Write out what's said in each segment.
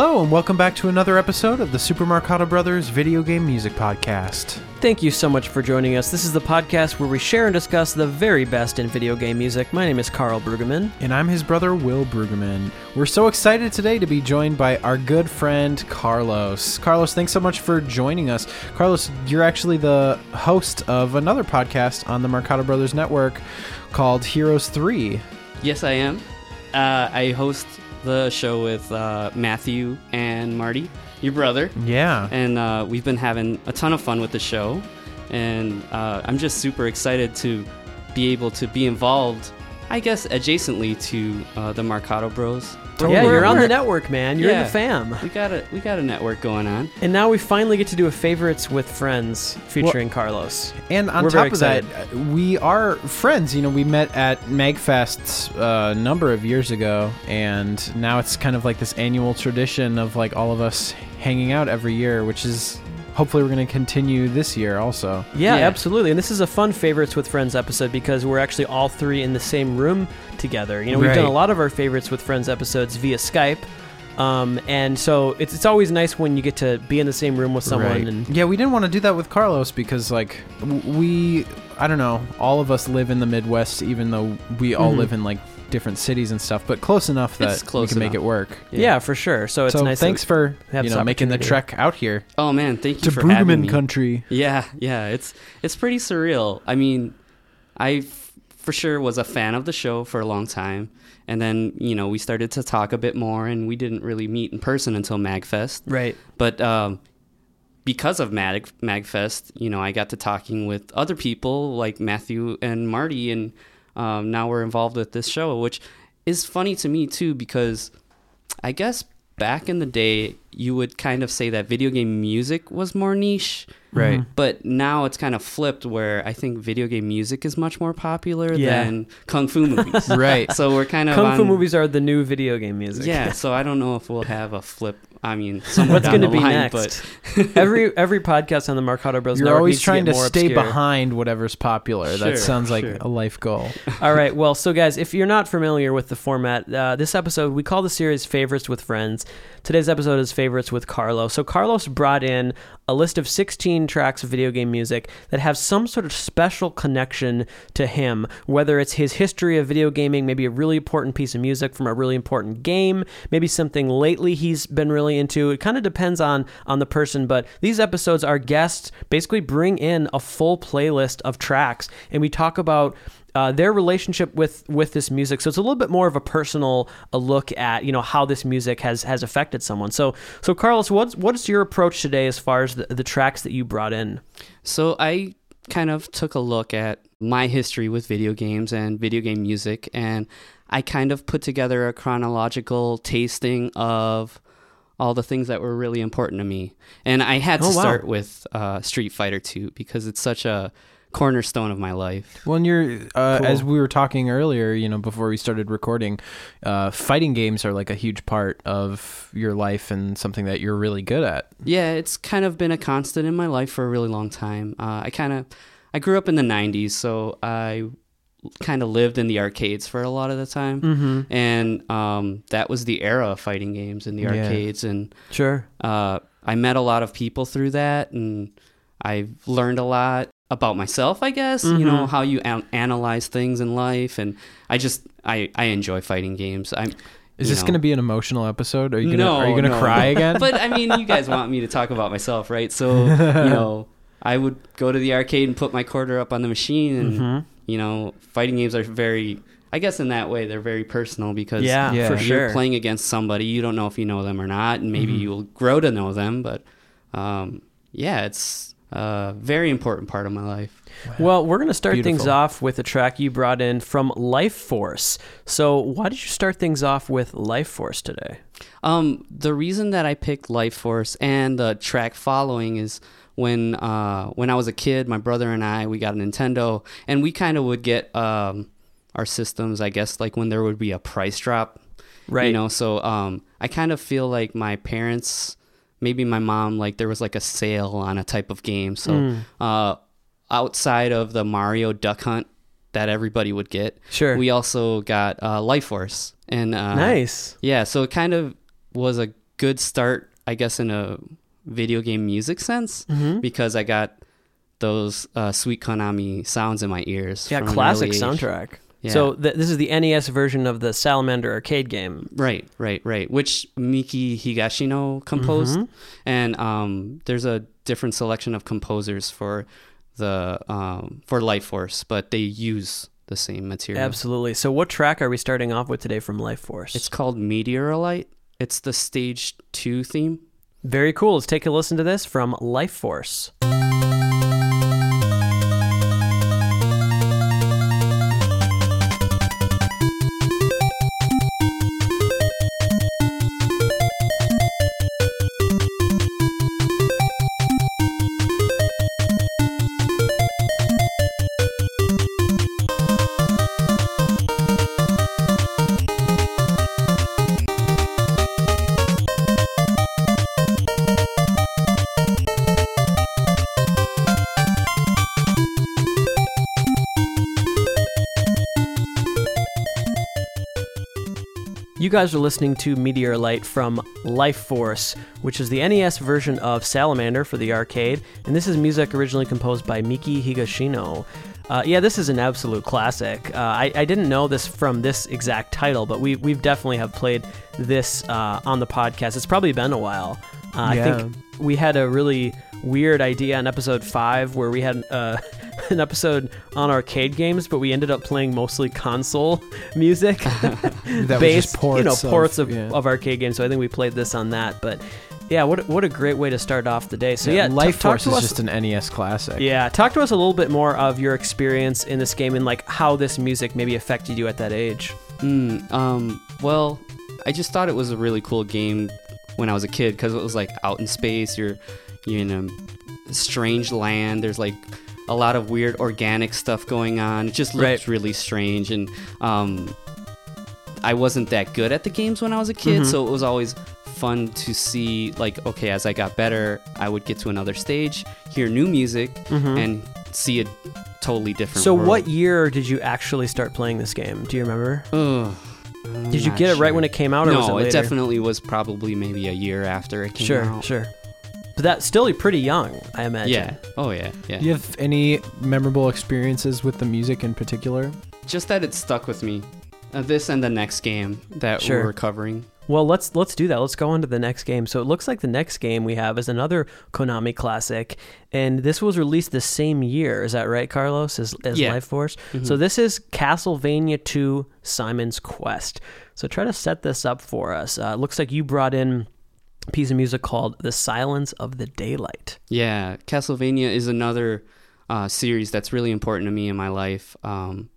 Hello, and welcome back to another episode of the Super Marcato Brothers Video Game Music Podcast. Thank you so much for joining us. This is the podcast where we share and discuss the very best in video game music. My name is Carl Brueggemann. And I'm his brother, Will Brueggemann. We're so excited today to be joined by our good friend, Carlos. Carlos, thanks so much for joining us. Carlos, you're actually the host of another podcast on the Marcato Brothers Network called Heroes 3. Yes, I am. Uh, I host the show with uh, Matthew and Marty, your brother, Yeah. and uh, we've been having a ton of fun with the show. And uh, I'm just super excited to be able to be involved, I guess, adjacently to uh, the Marcato Bros. Yeah, We're- you're on we're- the network, man. You're in the fam. We got a we got a network going on. And now we finally get to do a favorites with friends featuring Carlos. And on We're top of that, uh, we are friends. You know, we met at MagFest uh, a number of years ago, and now it's kind of like this annual tradition of like all of us hanging out every year, which is hopefully we're going to continue this year also. Yeah, Yeah. absolutely. And this is a fun favorites with friends episode because we're actually all three in the same room together. You know, we've done a lot of our favorites with friends episodes via Skype. Um, and so it's, it's always nice when you get to be in the same room with someone Right. and yeah, we didn't want to do that with Carlos because like we, I don't know, all of us live in the Midwest, even though we all Mhm. live in like different cities and stuff, but close enough that It's close we can make enough. it work. yeah. for sure. So it's so nice. thanks for have you this know making the opportunity. trek out here Oh man, thank you to for having me. country. Yeah, yeah, it's it's pretty surreal. I mean, I f- for sure was a fan of the show for a long time, and then you know we started to talk a bit more, and we didn't really meet in person until Magfest. right. But um, because of Mag Magfest, you know, I got to talking with other people like Matthew and Marty, and um, now we're involved with this show, which is funny to me too because I guess back in the day you would kind of say that video game music was more niche. Right. But now it's kind of flipped where I think video game music is much more popular Yeah. than kung fu movies. Right. so we're kind of Kung fu movies are the new video game music. Yeah, so I don't know if we'll have a flip. I mean, somewhere What's going to be line, next? but every every podcast on the Marcato Bros. You're always trying to, to, stay obscure. behind whatever's popular. Sure, that sounds like sure. a life goal. All right. Well, so guys, if you're not familiar with the format, uh, this episode we call the series "Favorites with Friends." Today's episode is "Favorites with Carlos." So Carlos brought in a list of 16 tracks of video game music that have some sort of special connection to him, whether it's his history of video gaming, maybe a really important piece of music from a really important game, maybe something lately he's been really into. It kind of depends on on the person, but these episodes our guests basically bring in a full playlist of tracks and we talk about uh, their relationship with with this music. So it's a little bit more of a personal a look at you know how this music has has affected someone. So so Carlos, what's what's your approach today as far as the, the tracks that you brought in? so I kind of took a look at my history with video games and video game music, and I kind of put together a chronological tasting of all the things that were really important to me. And I had to Oh, wow. start with uh, Street Fighter 2 because it's such a cornerstone of my life. Well, and you're uh, Cool. as we were talking earlier, you know, before we started recording, uh, fighting games are like a huge part of your life and something that you're really good at. Yeah, it's kind of been a constant in my life for a really long time. Uh, I kind of, I grew up in the '90s, so I kind of lived in the arcades for a lot of the time, Mm-hmm. and um, that was the era of fighting games in the Yeah. arcades, and Sure. uh, I met a lot of people through that, and I've learned a lot about myself. I guess you know Mhm. how you an- analyze things in life, and I just I I enjoy fighting games. I'm. Is this going to be an emotional episode? Are you gonna No, Are you gonna no. cry again? but I mean, you guys want me to talk about myself, right? So, you know, I would go to the arcade and put my quarter up on the machine, and Mm-hmm. you know, fighting games are very, I guess, in that way, they're very personal because Yeah, Yeah. for you're sure. playing against somebody you don't know if you know them or not, and maybe Mhm. you'll grow to know them, but um, yeah, it's a very important part of my life. Well, we're going to start things off with a track you brought in from Life Force. So, why did you start things off with Life Force today? Um, the reason that I picked Life Force and the track following is when uh, when I was a kid, my brother and I we got a Nintendo, and we kind of would get um, our systems. I guess like when there would be a price drop, Right. You know, so um, I kind of feel like my parents, maybe my mom, like there was like a sale on a type of game. So Mm. uh, outside of the Mario Duck Hunt that everybody would get, Sure. we also got uh, Life Force, and uh, nice. yeah, so it kind of was a good start, I guess, in a video game music sense Mhm. because I got those uh, sweet Konami sounds in my ears. Yeah, classic soundtrack. Yeah. So th- this is the NES version of the Salamander arcade game. Right, right, right. Which Miki Higashino composed, Mhm. and um, there's a different selection of composers for the um, for Life Force, but they use the same material. Absolutely. So what track are we starting off with today from Life Force? It's called Meteorolite. It's the stage two theme. very cool. Let's take a listen to this from Life Force. You guys are listening to Meteorlight from Life Force, which is the NES version of Salamander for the arcade, and this is music originally composed by Miki Higashino. Uh, yeah, this is an absolute classic. Uh, I, I didn't know this from this exact title, but we we've definitely have played this uh, on the podcast. It's probably been a while. Uh, I think we had a really weird idea in episode five where we had uh, an episode on arcade games, but we ended up playing mostly console music That was based, just ports you know, of- ports of, yeah. of arcade games. So I think we played this on that. But yeah, what a- what a great way to start off the day. So yeah, t- Life talk Force to is us- just an NES classic. yeah, talk to us a little bit more of your experience in this game and like how this music maybe affected you at that age. Mm, um, well, I just thought it was a really cool game when I was a kid because it was like out in space. You're you're in a strange land. There's like a lot of weird organic stuff going on. It just looks Right. really strange, and um, I wasn't that good at the games when I was a kid, Mhm. so it was always fun to see like okay as i got better i would get to another stage hear new music Mhm. and see a totally different So world. what year did you actually start playing this game? Do you remember? Ugh, Did you get it right when it came out, or no, was it later? definitely was probably maybe a year after it came Sure, out. Sure sure. But that's still pretty young, I imagine. Yeah. Oh yeah. Yeah. Do you have any memorable experiences with the music in particular? Just that it stuck with me. Uh, this and the next game that Sure. we're covering. Well, let's let's do that. Let's go on to the next game. So it looks like the next game we have is another Konami classic, and this was released the same year. Is that right, Carlos? As, as Yeah. Life Force. Mhm. So this is Castlevania 2: Simon's Quest. So try to set this up for us. Uh, it looks like you brought in a piece of music called "The Silence of the Daylight." Yeah, Castlevania is another uh, series that's really important to me in my life. Um,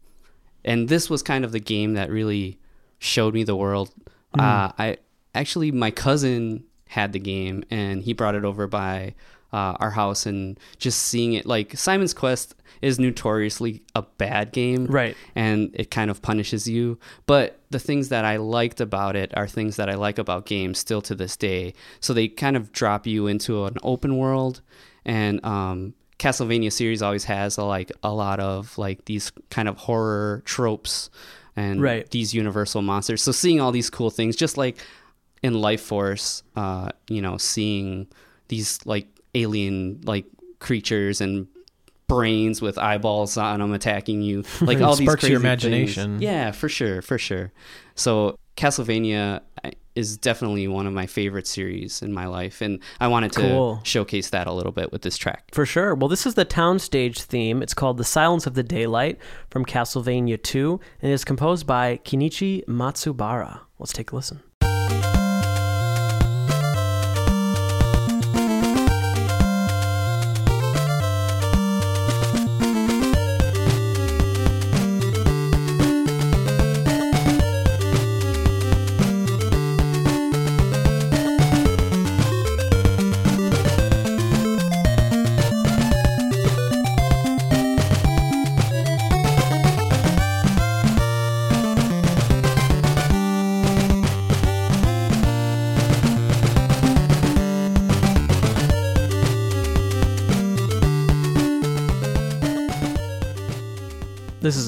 and this was kind of the game that really showed me the world. Uh, I actually, my cousin had the game, and he brought it over by uh, our house, and just seeing it, like Simon's Quest is notoriously a bad game, Right. and it kind of punishes you. But the things that I liked about it are things that I like about games still to this day. So they kind of drop you into an open world, and um, Castlevania series always has a, like a lot of like these kind of horror tropes and Right. these universal monsters. So seeing all these cool things, just like in Life Force, uh, you know, seeing these like alien like creatures and brains with eyeballs on them attacking you, like It all these sparks your crazy things. imagination. Yeah, for sure, for sure. So Castlevania uh, is definitely one of my favorite series in my life, and I wanted to Cool. showcase that a little bit with this track. For sure. Well, this is the town stage theme. It's called The Silence of the Daylight from Castlevania 2, and it's composed by Kenichi Matsubara. Let's take a listen.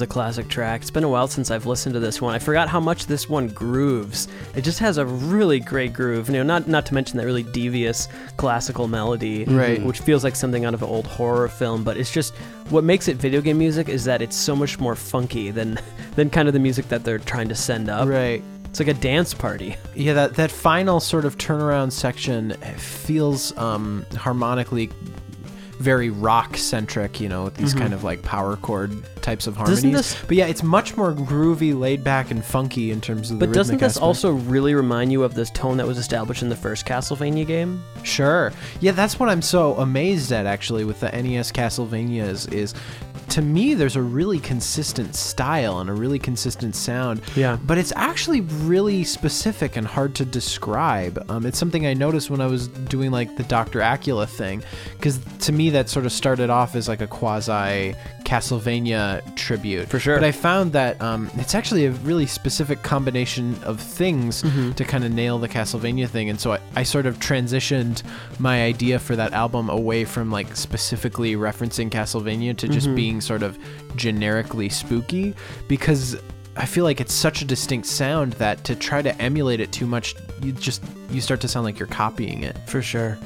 A classic track. It's been a while since I've listened to this one. I forgot how much this one grooves. It just has a really great groove. You know, not not to mention that really devious classical melody, Right. Which feels like something out of an old horror film. But it's just what makes it video game music is that it's so much more funky than than kind of the music that they're trying to send up. Right. It's like a dance party. Yeah, that that final sort of turnaround section feels um, harmonically very rock centric, you know, with these kind of like power chord types of harmonies. This- but yeah, it's much more groovy, laid back, and funky in terms of the But doesn't this aspect. also really remind you of this tone that was established in the first Castlevania game? Sure. Yeah, that's what I'm so amazed at actually with the NES Castlevanias is to me there's a really consistent style and a really consistent sound. Yeah. But it's actually really specific and hard to describe. Um, it's something I noticed when I was doing like the Dr. Acula thing cuz to me that sort of started off as like a quasi Castlevania tribute. For sure. But I found that um, it's actually a really specific combination of things Mm-hmm. to kind of nail the Castlevania thing. And so I, I sort of transitioned my idea for that album away from like specifically referencing Castlevania to Mm-hmm. just being sort of generically spooky because I feel like it's such a distinct sound that to try to emulate it too much, you just you start to sound like you're copying it. For sure.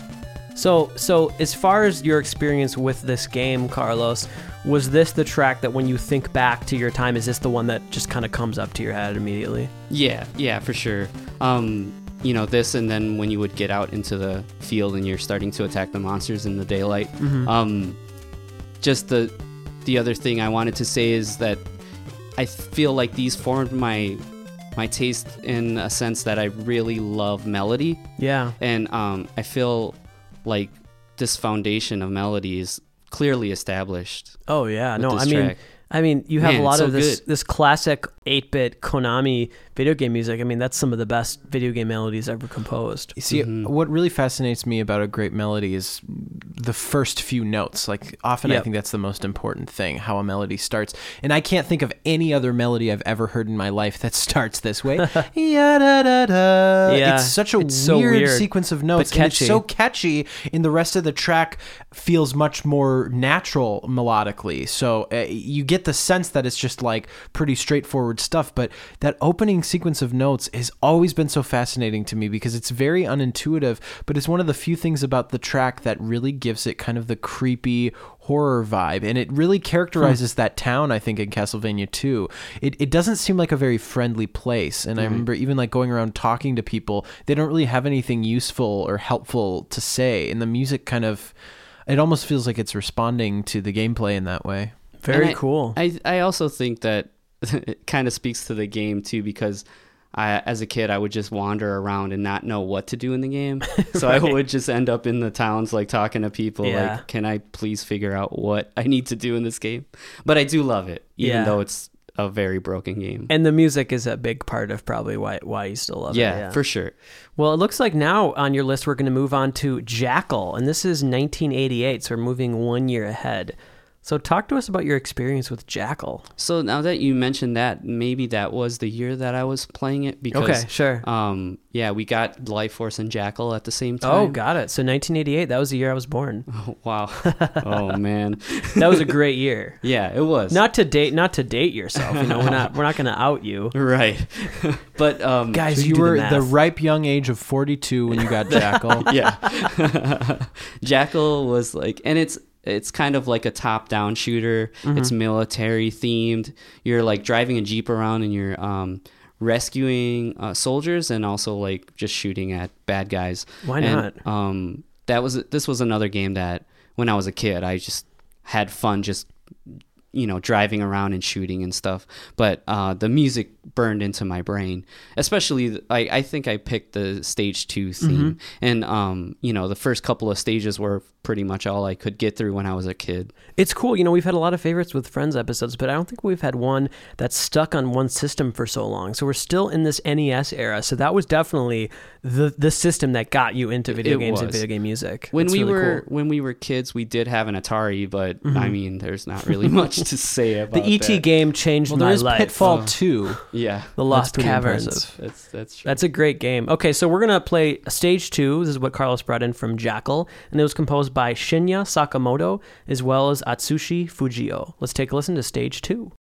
So, so as far as your experience with this game, Carlos, was this the track that when you think back to your time, is this the one that just kind of comes up to your head immediately? Yeah, yeah, for sure. Um, you know, this and then when you would get out into the field and you're starting to attack the monsters in the daylight. Um, just the the other thing I wanted to say is that I feel like these formed my my taste in a sense that I really love melody, Yeah. and um, I feel like this foundation of melody is clearly established. Oh yeah. no, I mean. I mean, you have Man, a lot so of this good. this classic 8-bit Konami video game music. I mean, that's some of the best video game melodies ever composed. You see, Mhm. what really fascinates me about a great melody is the first few notes. Like, often I think that's the most important thing, how a melody starts. And I can't think of any other melody I've ever heard in my life that starts this way. Yeah, it's such a it's so weird, weird, sequence of notes. and it's so catchy, and the rest of the track feels much more natural melodically. So uh, you get the sense that it's just like pretty straightforward stuff. But that opening sequence of notes has always been so fascinating to me because it's very unintuitive, but it's one of the few things about the track that really gives it kind of the creepy horror vibe. And it really characterizes that town i think in castlevania 2 it, it doesn't seem like a very friendly place. And i mm-hmm. remember even like going around talking to people they don't really have anything useful or helpful to say. And the music kind of it almost feels like it's responding to the gameplay in that way. Very I- cool. I I also think that it kind of speaks to the game too because I as a kid I would just wander around and not know what to do in the game. So I would just end up in the towns like talking to people Yeah. like can I please figure out what I need to do in this game? But I do love it even Yeah. though it's a very broken game. and the music is a big part of probably why why you still love yeah, it. Yeah, for sure. Well, it looks like now on your list we're going to move on to Jackal, and this is 1988, so we're moving one year ahead. So talk to us about your experience with Jackal. So now that you mentioned that, maybe that was the year that I was playing it because Okay, sure. um yeah, we got Life Force and Jackal at the same time. Oh, got it. So 1988, that was the year I was born. wow. oh man. That was a great year. Yeah, it was. Not to date, not to date yourself. You know, we're not we're not going to out you, Right. but um guys. so you you were the, the, ripe young age of 42 when you got jackal yeah. Jackal was like and it's it's kind of like a top-down shooter. Mm-hmm. It's military themed. You're like driving a jeep around and you're um rescuing uh, soldiers and also like just shooting at bad guys. Why And, not? Um that was this was another game that when I was a kid I just had fun just you know driving around and shooting and stuff but uh, the music burned into my brain especially I, I think i picked the stage two theme and um, you know the first couple of stages were pretty much all i could get through when i was a kid It's cool. You know, we've had a lot of favorites with Friends episodes, but I don't think we've had one that's stuck on one system for so long. So we're still in this NES era. So that was definitely the the system that got you into video It games and video game music. when That's we really were cool. Mm-hmm. when we were kids we did have an atari but i mean there's not really much to say about the ET that. game changed well there my is life. pitfall Oh. 2 yeah the Lost Caverns. impressive. that's that's true That's a great game. Okay, so we're gonna play stage two. This is what Carlos brought in from Jackal, and it was composed by Shinya Sakamoto as well as Atsushi Fujio. Let's take a listen to stage two.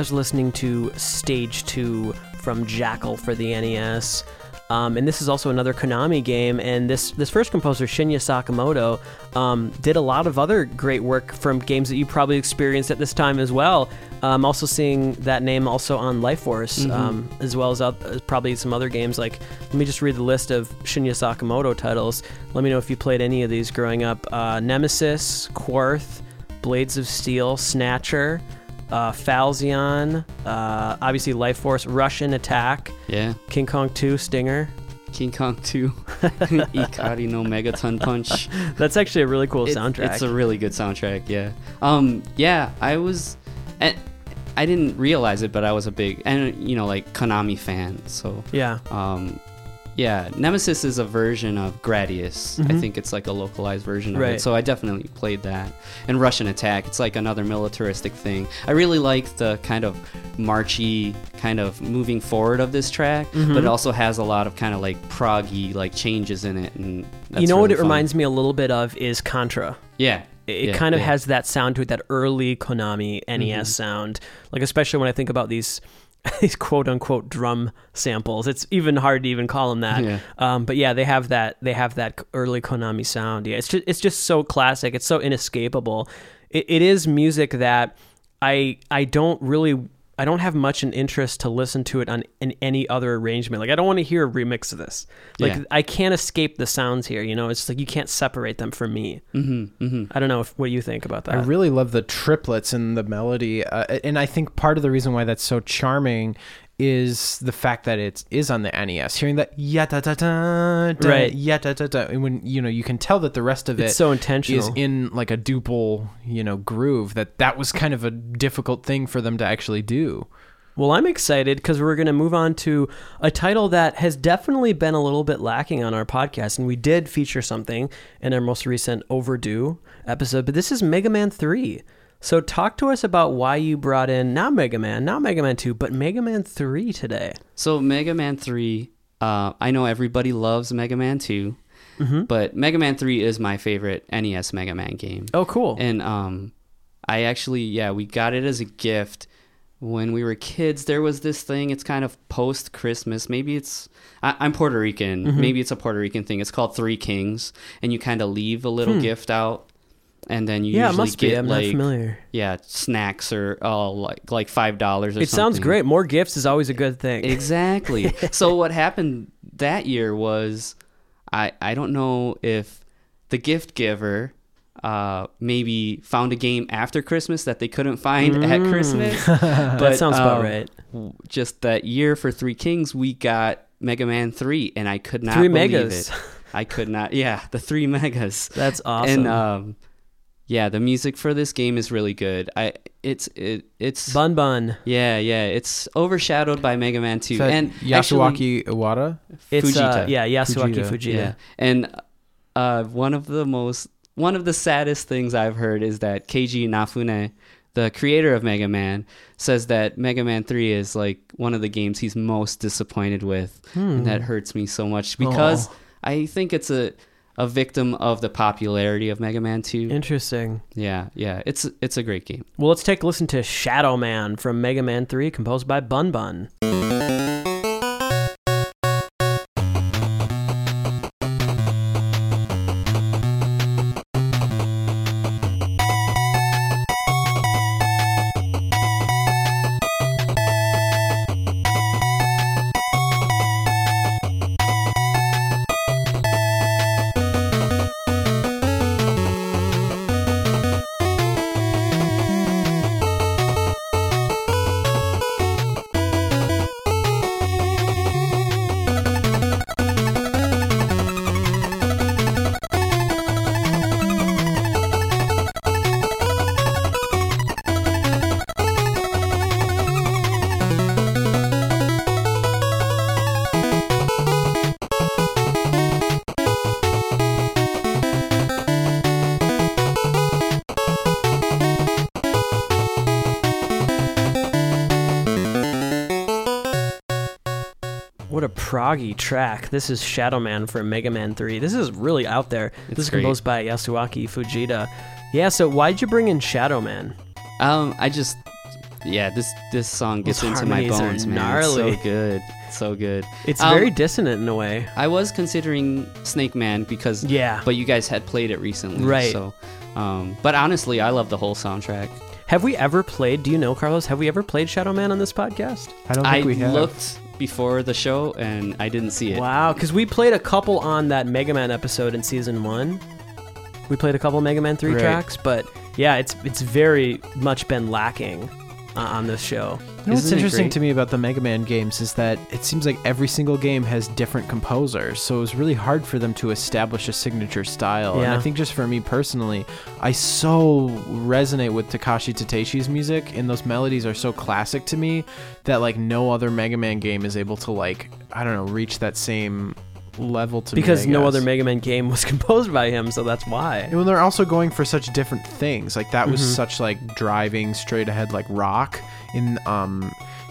Guys listening to Stage 2 from Jackal for the NES. Um, and this is also another Konami game. And this this first composer, Shinya Sakamoto, um, did a lot of other great work from games that you probably experienced at this time as well. I'm also seeing that name also on Life Force, um, as well as, probably some other games. Like, let me just read the list of Shinya Sakamoto titles. Let me know if you played any of these growing up. Uh, Nemesis, Quarth, Blades of Steel, Snatcher, uh, Falsion, uh, obviously Life Force, Rush'n Attack, Yeah. King Kong 2, Stinger. King Kong 2, Ikari no Megaton Punch. That's actually a really cool It- soundtrack. It's a really good soundtrack. Yeah. Um. Yeah. I was, and I didn't realize it, but I was a big and you know like Konami fan. So yeah. um, yeah, Nemesis is a version of Gradius. I Mhm. think it's like a localized version of Right. it. So I definitely played that. And Rush'n Attack, it's like another militaristic thing. I really like the kind of marchy kind of moving forward of this track, Mhm. but it also has a lot of kind of like proggy like changes in it. And that's you know what it fun. reminds me a little bit of is Contra. Yeah. It, Yeah, kind of yeah. has that sound to it, that early Konami NES Mhm. sound. Like especially when I think about these these quote unquote drum samples. It's even hard to even call them that. Yeah. Um, but yeah, they have that they have that early Konami sound. Yeah, it's just it's just so classic. It's so inescapable. It, it is music that I I don't really I don't have much an interest to listen to it on in any other arrangement. Like I don't want to hear a remix of this. Like Yeah. I can't escape the sounds here. You know, it's like you can't separate them from me. Mm-hmm. Mm-hmm. I don't know if, what you think about that. I really love the triplets and the melody, uh, and I think part of the reason why that's so charming is the fact that it is on the NES. Hearing that ya da da da da Right. ya da da da, and when you know you can tell that the rest of it's it so is in like a duple, you know, groove. That that was kind of a difficult thing for them to actually do. Well, I'm excited because we're going to move on to a title that has definitely been a little bit lacking on our podcast. And we did feature something in our most recent Overdue episode, but this is Mega Man 3. So, talk to us about why you brought in not Mega Man, not Mega Man 2, but Mega Man 3 today. So Mega Man 3, uh, I know everybody loves Mega Man 2, Mm-hmm. but Mega Man 3 is my favorite NES Mega Man game. Oh, cool. And um, I actually, yeah, we got it as a gift when we were kids. There was this thing. It's kind of post Christmas. Maybe it's I, I'm Puerto Rican. Mm-hmm. Maybe it's a Puerto Rican thing. It's called Three Kings, and you kind of leave a little gift out, and then you yeah, it usually must be. get I'm like not familiar. yeah snacks or oh like like five dollars. Or something. It sounds great. More gifts is always a good thing. Exactly. so what happened that year was I I don't know if the gift giver uh, maybe found a game after Christmas that they couldn't find at Christmas. But, Mm. that sounds about um, right. Just that year for Three Kings, we got Mega Man Three, and I could not Three believe megas. it. I could not. Yeah, the three megas. That's awesome. And um, yeah, the music for this game is really good. I it's it it's Bun Bun. yeah yeah it's overshadowed by Mega Man Two Is that and actually- Yasuaki Iwata. It's uh, Fujita. yeah, Yasuaki Fujita. Fujita. Yeah, and uh, one of the most one of the saddest things I've heard is that Keiji Inafune, the creator of Mega Man, says that Mega Man Three is like one of the games he's most disappointed with, and that hurts me so much because Aw. I think it's a a victim of the popularity of Mega Man Two. Interesting. Yeah, yeah, it's it's a great game. Well, let's take a listen to Shadow Man from Mega Man 3, composed by Bun Bun. What a proggy track. This is Shadow Man from Mega Man 3. This is really out there. this is great. composed by Yasuaki Fujita. Yeah, so why'd you bring in Shadow Man? Um, I just Yeah, this this song gets Those into my harmonies are bones, man. It's so good, so good. It's Um, very dissonant in a way. I was considering Snake Man because Yeah. but you guys had played it recently, Right. So, um, but honestly, I love the whole soundtrack. Have we ever played? Do you know, Carlos? Have we ever played Shadow Man on this podcast? I don't I think we have. looked before the show and I didn't see it. Wow, because we played a couple on that Mega Man episode in season one. We played a couple Mega Man three Right. tracks, but yeah, it's it's very much been lacking uh, on this show. You know what's interesting to me about the Mega Man games is that it seems like every single game has different composers, so it was really hard for them to establish a signature style. Yeah. And I think just for me personally, I so resonate with Takashi Tateishi's music, and those melodies are so classic to me that like no other Mega Man game is able to like I don't know reach that same level to me, because I no other Mega Man game was composed by him, so that's why. And when they're also going for such different things, like that was Mhm. such like driving straight ahead like rock. In um,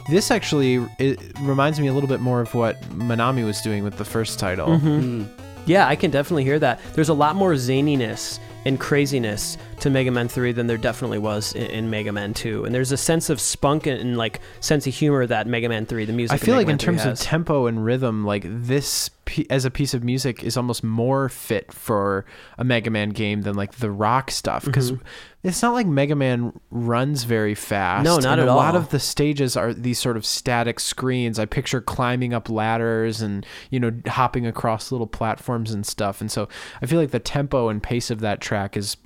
this actually it reminds me a little bit more of what Manami was doing with the first title. Mhm. Mm. Yeah, I can definitely hear that. There's a lot more zaniness and craziness to Mega Man 3 than there definitely was in, in Mega Man 2. And there's a sense of spunk and, and, like sense of humor that Mega Man 3, the music. I feel like Man in 3 terms of tempo and rhythm, like this p- as a piece of music is almost more fit for a Mega Man game than like the rock stuff because Mhm. it's not like Mega Man runs very fast. No, not and at a lot of the stages are these sort of static screens. I picture climbing up ladders and you know hopping across little platforms and stuff. And so I feel like the tempo and pace of that track is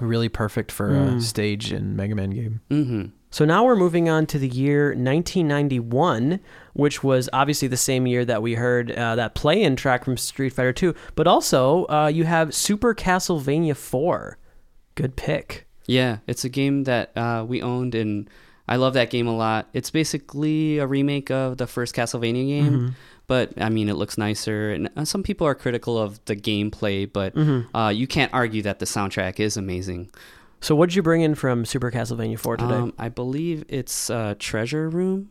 really perfect for Mm. a stage in Mega Man game. hmm So now we're moving on to the year 1991, which was obviously the same year that we heard uh, that play-in track from Street Fighter 2, but also uh, you have Super Castlevania 4. Good pick. Yeah, it's a game that uh, we owned, and I love that game a lot. It's basically a remake of the first Castlevania game, Mm-hmm. But I mean, it looks nicer. And uh, some people are critical of the gameplay, but Mm-hmm. uh, you can't argue that the soundtrack is amazing. So what did you bring in from Super Castlevania 4 today? Um, I believe it's uh, Treasure Room,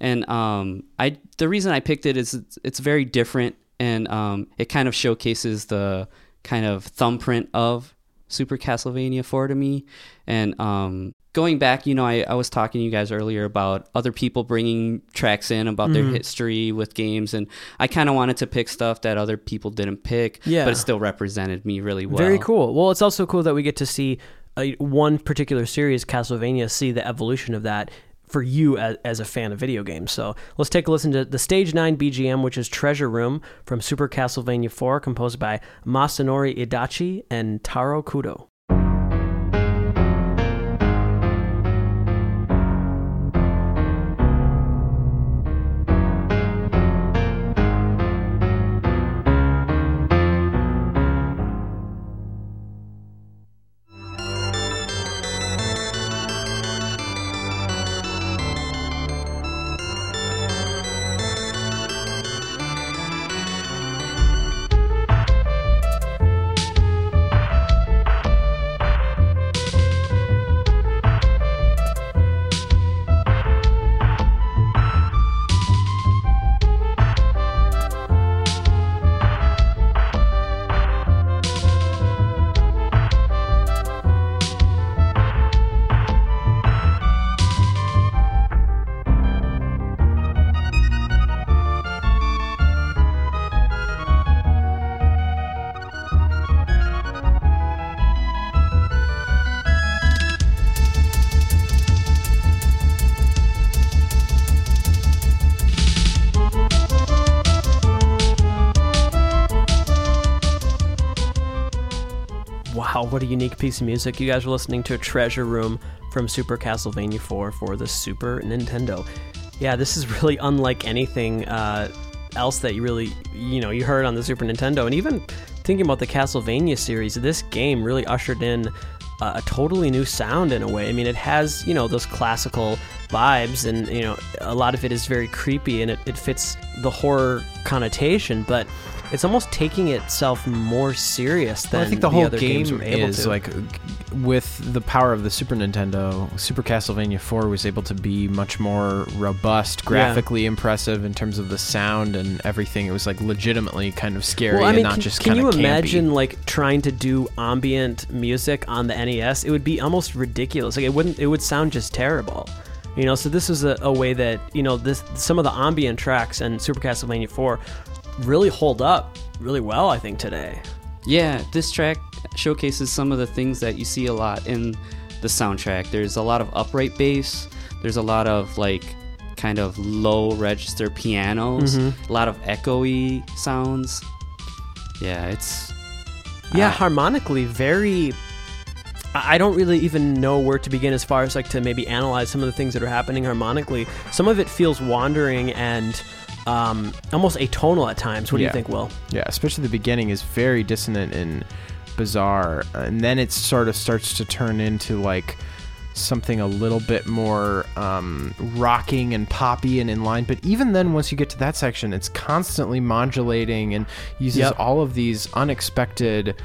and um, I the reason I picked it is it's, it's very different, and um, it kind of showcases the kind of thumbprint of Super Castlevania 4 to me, and um, going back, you know, I, I was talking to you guys earlier about other people bringing tracks in about their Mhm. history with games, and I kind of wanted to pick stuff that other people didn't pick, Yeah. but it still represented me really well. Very cool. Well, it's also cool that we get to see uh, one particular series, Castlevania, see the evolution of that for you as, as a fan of video games. So let's take a listen to the Stage 9 BGM, which is Treasure Room from Super Castlevania 4, composed by Masanori Adachi and Taro Kudo. Unique piece of music. You guys were listening to a Treasure Room from Super Castlevania 4 for the Super Nintendo. Yeah, this is really unlike anything uh, else that you really, you know, you heard on the Super Nintendo. And even thinking about the Castlevania series, this game really ushered in uh, a totally new sound in a way. I mean, it has, you know, those classical vibes, and, you know, a lot of it is very creepy and it, it fits the horror connotation, but it's almost taking itself more serious than Well, I think the whole game able is to. like with the power of the Super Nintendo, Super Castlevania 4 was able to be much more robust, graphically impressive in terms of the sound and everything. It was like legitimately kind of scary well, I mean, and not can, just can you imagine like trying to do ambient music on the NES? It would be almost ridiculous. Like it wouldn't. It would sound just terrible. You know, so this is a, a way that you know this some of the ambient tracks and Super Castlevania 4 really hold up really well. I think today. Yeah, this track showcases some of the things that you see a lot in the soundtrack. There's a lot of upright bass. There's a lot of like kind of low register pianos. A lot of echoey sounds. Yeah, it's Yeah, uh, harmonically very. I don't really even know where to begin as far as like to maybe analyze some of the things that are happening harmonically. Some of it feels wandering and um, almost atonal at times. What do Yeah. you think, Will? Yeah, especially the beginning is very dissonant and bizarre, and then it sort of starts to turn into like something a little bit more um, rocking and poppy and in line. But even then, once you get to that section, it's constantly modulating and uses Yep. all of these unexpected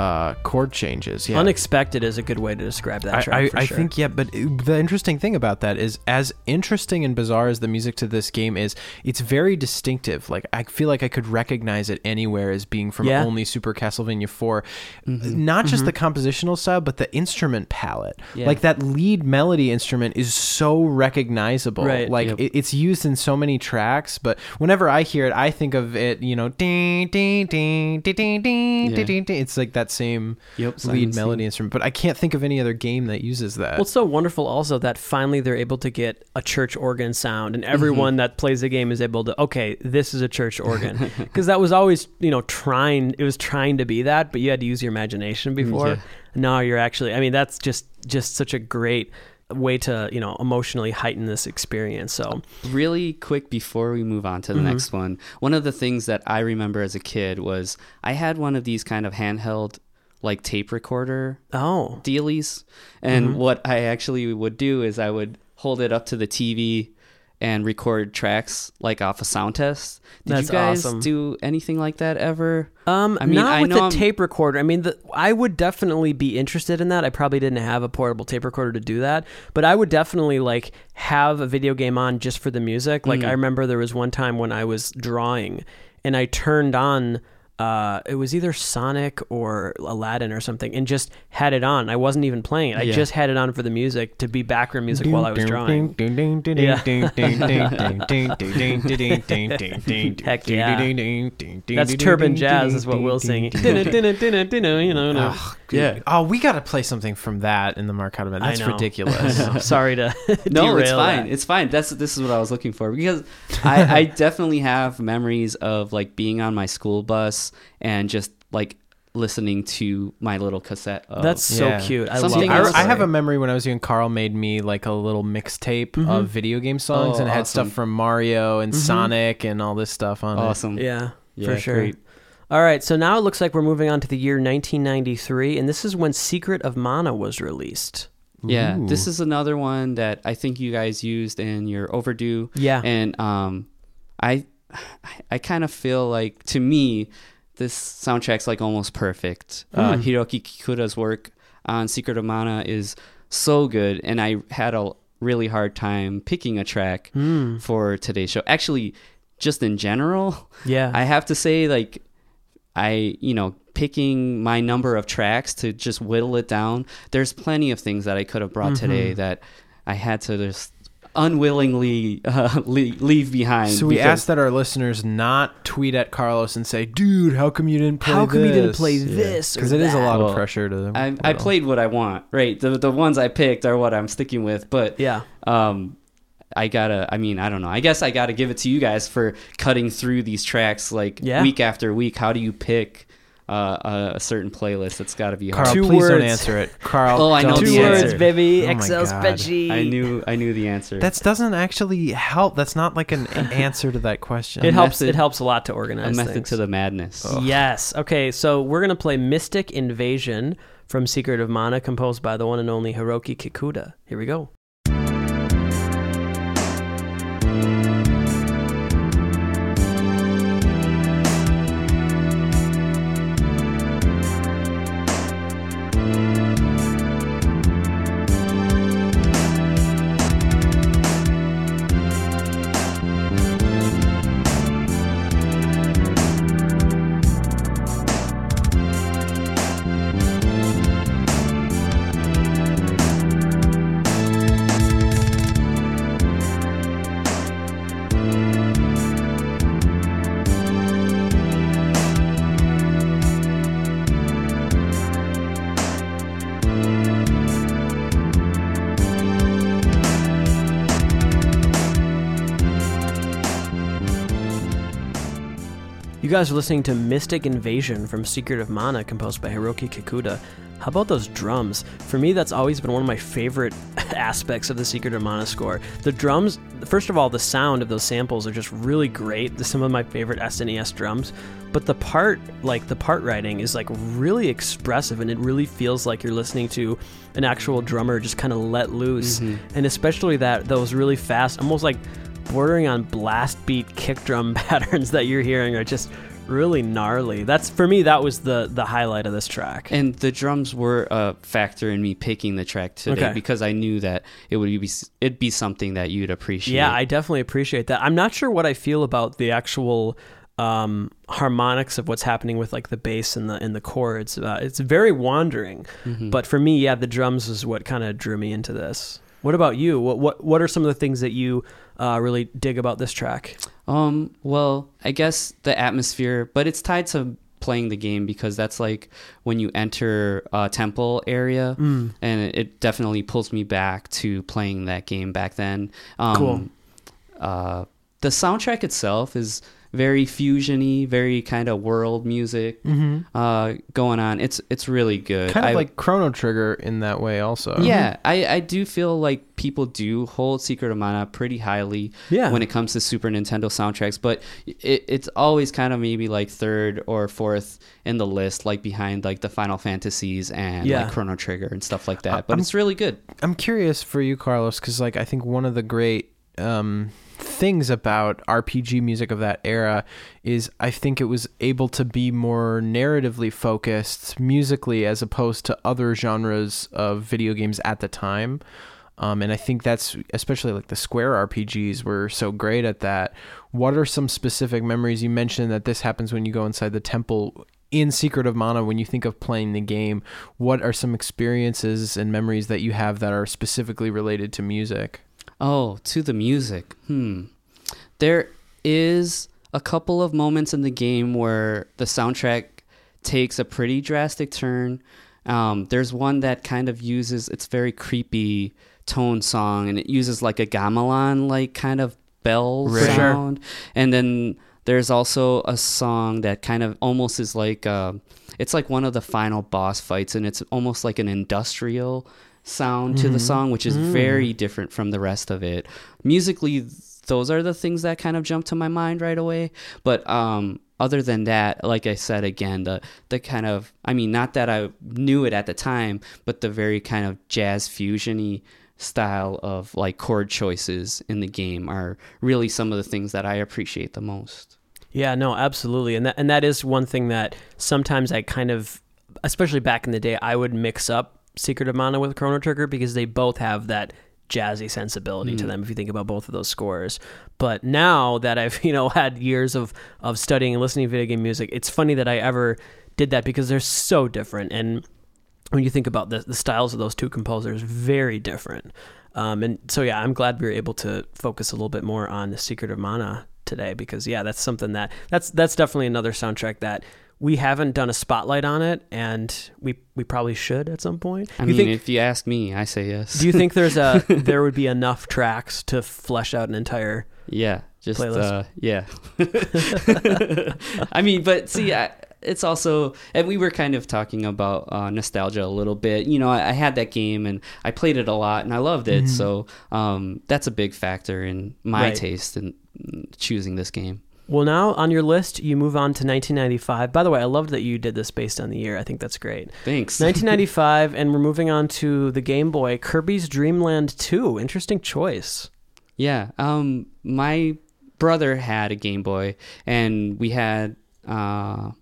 uh, chord changes. Yeah. Unexpected is a good way to describe that track. I, I, for I sure. think yeah, but it- the interesting thing about that is, as interesting and bizarre as the music to this game is, it's very distinctive. Like I feel like I could recognize it anywhere as being from Yeah. only Super Castlevania 4 Mm-hmm. Not just the compositional style, but the instrument palette. Yeah. Like that lead melody instrument is so recognizable. Right. Like Yep. it, it's used in so many tracks, but whenever I hear it, I think of it. You know, ding ding ding ding ding ding ding. It's like that same Yep, lead melody instrument. But I can't think of any other game that uses that. Well, it's so wonderful also that finally they're able to get a church organ sound, and Mm-hmm. everyone that plays the game is able to, okay, this is a church organ. Because that was always, you know, trying, it was trying to be that, but you had to use your imagination before. yeah. Now you're actually, I mean, that's just, just such a great way to, you know, emotionally heighten this experience. So, really quick before we move on to the Mm-hmm. next one one of the things that i remember as a kid was i had one of these kind of handheld like tape recorder oh, dealies and Mm-hmm. what i actually would do is i would hold it up to the tv and record tracks like off a sound test did That's you guys awesome. do anything like that ever Um, I mean, not I with the I'm- tape recorder. I mean, the, I would definitely be interested in that. I probably didn't have a portable tape recorder to do that, but I would definitely like have a video game on just for the music. Like Mm. I remember there was one time when I was drawing and I turned on. Uh, it was either Sonic or Aladdin or something, and just had it on. I wasn't even playing it. I Yeah. just had it on for the music to be background music while I was drawing. Yeah. Heck yeah. That's Turban Jazz, is what Will's singing. You know, no. Yeah. Oh, we got to play something from that in the Marcato band. That's ridiculous. Sorry to no it's fine that. it's fine that's this is what i was looking for because I, I definitely have memories of like being on my school bus and just like listening to my little cassette of, That's so Yeah. cute. I Something love I, I have a memory when I was young. Carl made me like a little mixtape of video game songs, Oh, and it had awesome. stuff from Mario and Sonic and all this stuff on it. awesome Yeah, Yeah, for sure. great. All right, so now it looks like we're moving on to the year 1993, and this is when Secret of Mana was released. Yeah, Ooh. this is another one that I think you guys used in your overdue. Yeah. and um, I, I kind of feel like to me, this soundtrack's like almost perfect. Uh, Hmm. Hiroki Kikuta's work on Secret of Mana is so good, and I had a really hard time picking a track Hmm. for today's show. Actually, just in general, Yeah. I have to say, like, I, you know, picking my number of tracks to just whittle it down, there's plenty of things that I could have brought Mm-hmm. today that I had to just unwillingly uh, leave, leave behind. So we because- asked that our listeners not tweet at Carlos and say, "Dude, how come you didn't play How come you didn't this?" play this Because it is a lot Well, of pressure to. I, I played what I want, right? The the ones I picked are what I'm sticking with, but yeah. um, I gotta. I mean, I don't know. I guess I gotta give it to you guys for cutting through these tracks like Yeah. week after week. How do you pick uh, a, a certain playlist? That's got to be hard. Carl, Two please don't words. answer it. Carl, Oh, I know don't the Two answer. words, baby. Oh my Excel God. spreadsheet. I knew. I knew the answer. That doesn't actually help. That's not like an an answer to that question. It helps. method- it helps a lot to organize. a method things. to the madness. Yes. Okay, so we're gonna play Mystic Invasion from Secret of Mana, composed by the one and only Hiroki Kikuta. Here we go. Guys are listening to Mystic Invasion from Secret of Mana, composed by Hiroki Kikuta. How about those drums? For me, that's always been one of my favorite aspects of the Secret of Mana score. The drums, first of all, the sound of those samples are just really great. They're some of my favorite SNES drums. But the part, like the part writing, is like really expressive, and it really feels like you're listening to an actual drummer just kind of let loose. Mm-hmm. And especially that those really fast, almost like bordering on blast beat kick drum patterns that you're hearing are just really gnarly. That's for me. That was the the highlight of this track. And the drums were a factor in me picking the track today Okay. because I knew that it would be it'd be something that you'd appreciate. Yeah, I definitely appreciate that. I'm not sure what I feel about the actual um, harmonics of what's happening with like the bass and the and the chords. Uh, it's very wandering, but for me, yeah, the drums is what kind of drew me into this. What about you? What what what are some of the things that you uh, really dig about this track? Um, well, I guess the atmosphere, but it's tied to playing the game because that's like when you enter a temple area, Mm. and it, it definitely pulls me back to playing that game back then. Um, Cool. Uh, the soundtrack itself is very fusiony, very kind of world music uh, going on. It's it's really good. Kind of I- like Chrono Trigger in that way, also. yeah, I, I do feel like people do hold Secret of Mana pretty highly Yeah. when it comes to Super Nintendo soundtracks, but it, it's always kind of maybe like third or fourth in the list, like behind like the Final Fantasies and Yeah. like Chrono Trigger and stuff like that. But I'm- it's really good. I'm curious for you, Carlos, because like I think one of the great um, things about RPG music of that era is I think it was able to be more narratively focused musically as opposed to other genres of video games at the time. Um, and I think that's especially like the Square RPGs were so great at that. What are some specific memories? You mentioned that this happens when you go inside the temple in Secret of Mana. When you think of playing the game, what are some experiences and memories that you have that are specifically related to music? Oh, to the music. Hmm. There is a couple of moments in the game where the soundtrack takes a pretty drastic turn. Um, there's one that kind of uses it's very creepy tone song, and it uses like a gamelan like kind of bell Right. Sure. sound. And then there's also a song that kind of almost is like uh, it's like one of the final boss fights, and it's almost like an industrial sound to the song, which is very different from the rest of it. Musically, those are the things that kind of jump to my mind right away. But um, other than that, like I said again, the the kind of I mean, not that I knew it at the time, but the very kind of jazz fusiony style of like chord choices in the game are really some of the things that I appreciate the most. Yeah, no, absolutely, and that and that is one thing that sometimes I kind of, especially back in the day, I would mix up Secret of Mana with Chrono Trigger because they both have that jazzy sensibility to them. If you think about both of those scores, but now that I've you know had years of of studying and listening to video game music, it's funny that I ever did that because they're so different and when you think about the, the styles of those two composers, very different. Um, and so, yeah, I'm glad we were able to focus a little bit more on the Secret of Mana today because, yeah, that's something that that's that's definitely another soundtrack that we haven't done a spotlight on it, and we we probably should at some point. I you mean, think? if you ask me, I say yes. do you think there's a there would be enough tracks to flesh out an entire? Yeah, just Playlist. uh, yeah. I mean, but see, I, it's also, and we were kind of talking about uh, nostalgia a little bit. You know, I, I had that game and I played it a lot and I loved it. So um, that's a big factor in my Right. taste in in choosing this game. Well, now on your list, you move on to 1995. By the way, I loved that you did this based on the year. I think that's great. Thanks. 1995, and we're moving on to the Game Boy, Kirby's Dream Land 2. Interesting choice. Yeah. Um, my brother had a Game Boy, and we had uh,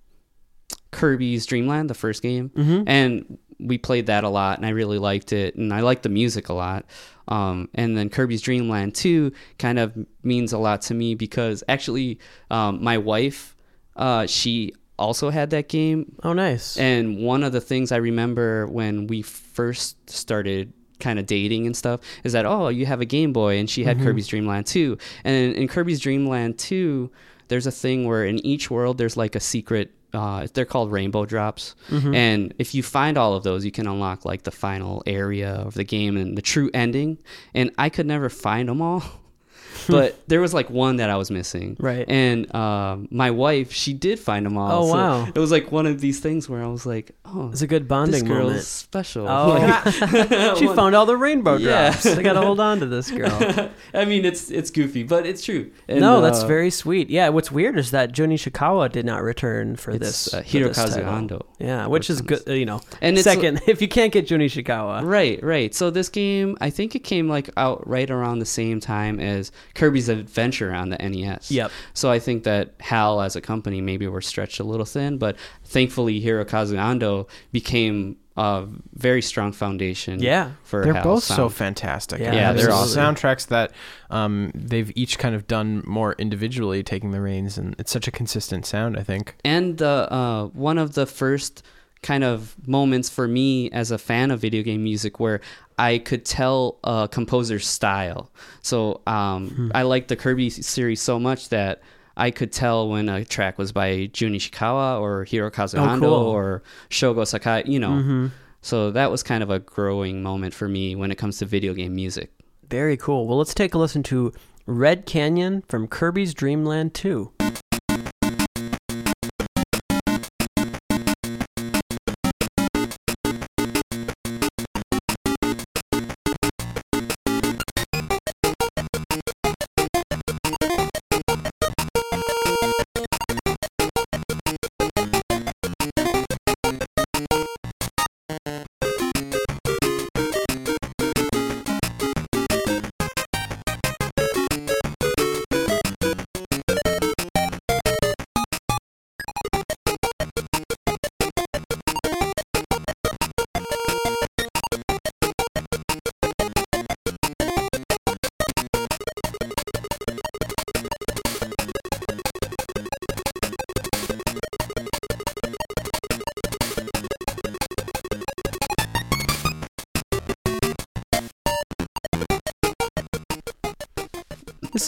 Kirby's Dream Land, the first game, and we played that a lot, and I really liked it, and I liked the music a lot. Um, and then Kirby's Dream Land 2 kind of means a lot to me because actually, um, my wife, uh, she also had that game. Oh, nice. and one of the things I remember when we first started kind of dating and stuff is that oh you have a Game Boy and she had Kirby's Dream Land 2 and in Kirby's Dream Land 2 there's a thing where in each world there's like a secret uh, they're called rainbow drops. And if you find all of those you can unlock like the final area of the game and the true ending. And I could never find them all but there was like one that I was missing. Right. And um, my wife, she did find them all. Oh, so wow. It was like one of these things where I was like, oh, It's a good this bonding girl's moment. special. Oh, Like- she found all the rainbow Yeah. drops. I gotta hold on to this girl. I mean, it's it's goofy, but it's true. And, no, that's uh, very sweet. Yeah, what's weird is that Jun Ishikawa did not return for this. uh, Hirokazu this. Ando. Yeah, which is good. uh, You know, And it's second if you can't get Jun Ishikawa. Right, right. So this game, I think it came like out right around the same time as Kirby's Adventure on the NES. Yep. So I think that HAL as a company maybe were stretched a little thin, but thankfully Hirokazu Ando became a very strong foundation. Yeah. for They're HAL's both so fantastic. Yeah, Yeah, they're some awesome. Soundtracks that um, they've each kind of done more individually, taking the reins, and it's such a consistent sound. I think. and the uh, one of the first kind of moments for me as a fan of video game music where I could tell a composer's style. So um, I like the Kirby series so much that I could tell when a track was by Jun Ishikawa or Hirokazu Oh, Ando cool. or Shogo Sakai, you know. hmm So that was kind of a growing moment for me when it comes to video game music. Very cool. Well, let's take a listen to Red Canyon from Kirby's Dream Land 2.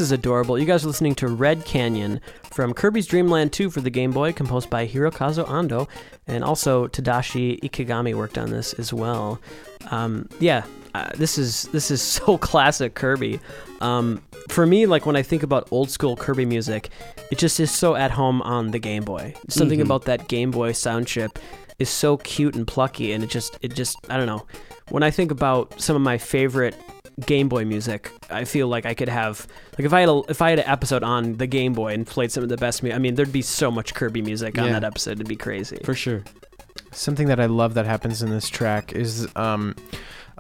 This is adorable. You guys are listening to Red Canyon from Kirby's Dream Land 2 for the Game Boy, composed by Hirokazu Ando, and also Tadashi Ikegami worked on this as well. Um, yeah, uh, this is this is so classic Kirby. Um, for me, like when I think about old school Kirby music, it just is so at home on the Game Boy. Something Mhm. about that Game Boy sound chip is so cute and plucky, and it just it just I don't know. When I think about some of my favorite Game Boy music, I feel like I could have like if I had a if I had an episode on the Game Boy and played some of the best music. I mean, there'd be so much Kirby music on Yeah. that episode. It'd be crazy. For sure. Something that I love that happens in this track is um,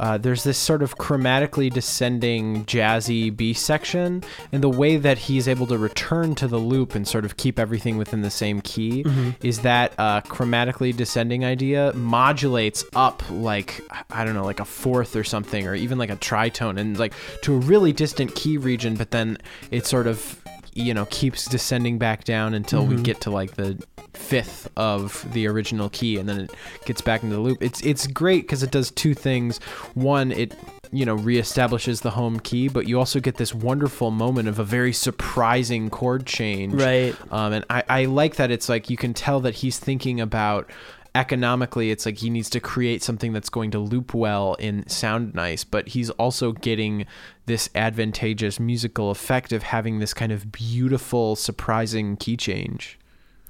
uh, there's this sort of chromatically descending jazzy B section, and the way that he's able to return to the loop and sort of keep everything within the same key is that uh, chromatically descending idea modulates up like I don't know, like a fourth or something, or even like a tritone, and like to a really distant key region, but then it sort of you know keeps descending back down until we get to like the fifth of the original key and then it gets back into the loop. It's it's great because it does two things. One it you know reestablishes the home key but you also get this wonderful moment of a very surprising chord change. Right. um, and I, I like that it's like you can tell that he's thinking about economically it's like he needs to create something that's going to loop well and sound nice but he's also getting this advantageous musical effect of having this kind of beautiful surprising key change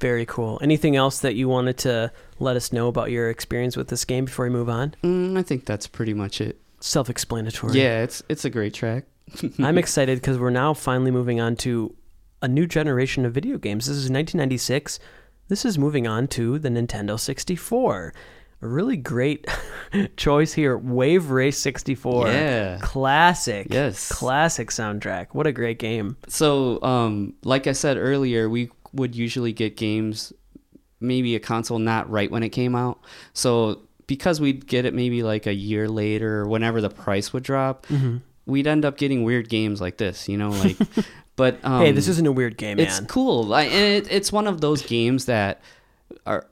Very cool. Anything else that you wanted to let us know about your experience with this game before we move on? Mm, I think that's pretty much it. Self-explanatory. Yeah, it's it's a great track. I'm excited because we're now finally moving on to a new generation of video games. This is 1996. This is moving on to the Nintendo 64. A really great choice here. Wave Race 64. Yeah. Classic. Yes. Classic soundtrack. What a great game. So, um, like I said earlier, we would usually get games, maybe a console not right when it came out. So, because we'd get it maybe like a year later, or whenever the price would drop, Mm-hmm. we'd end up getting weird games like this. You know, like. but um, hey, this isn't a weird game, it's man. cool. Like, and it, it's one of those games that are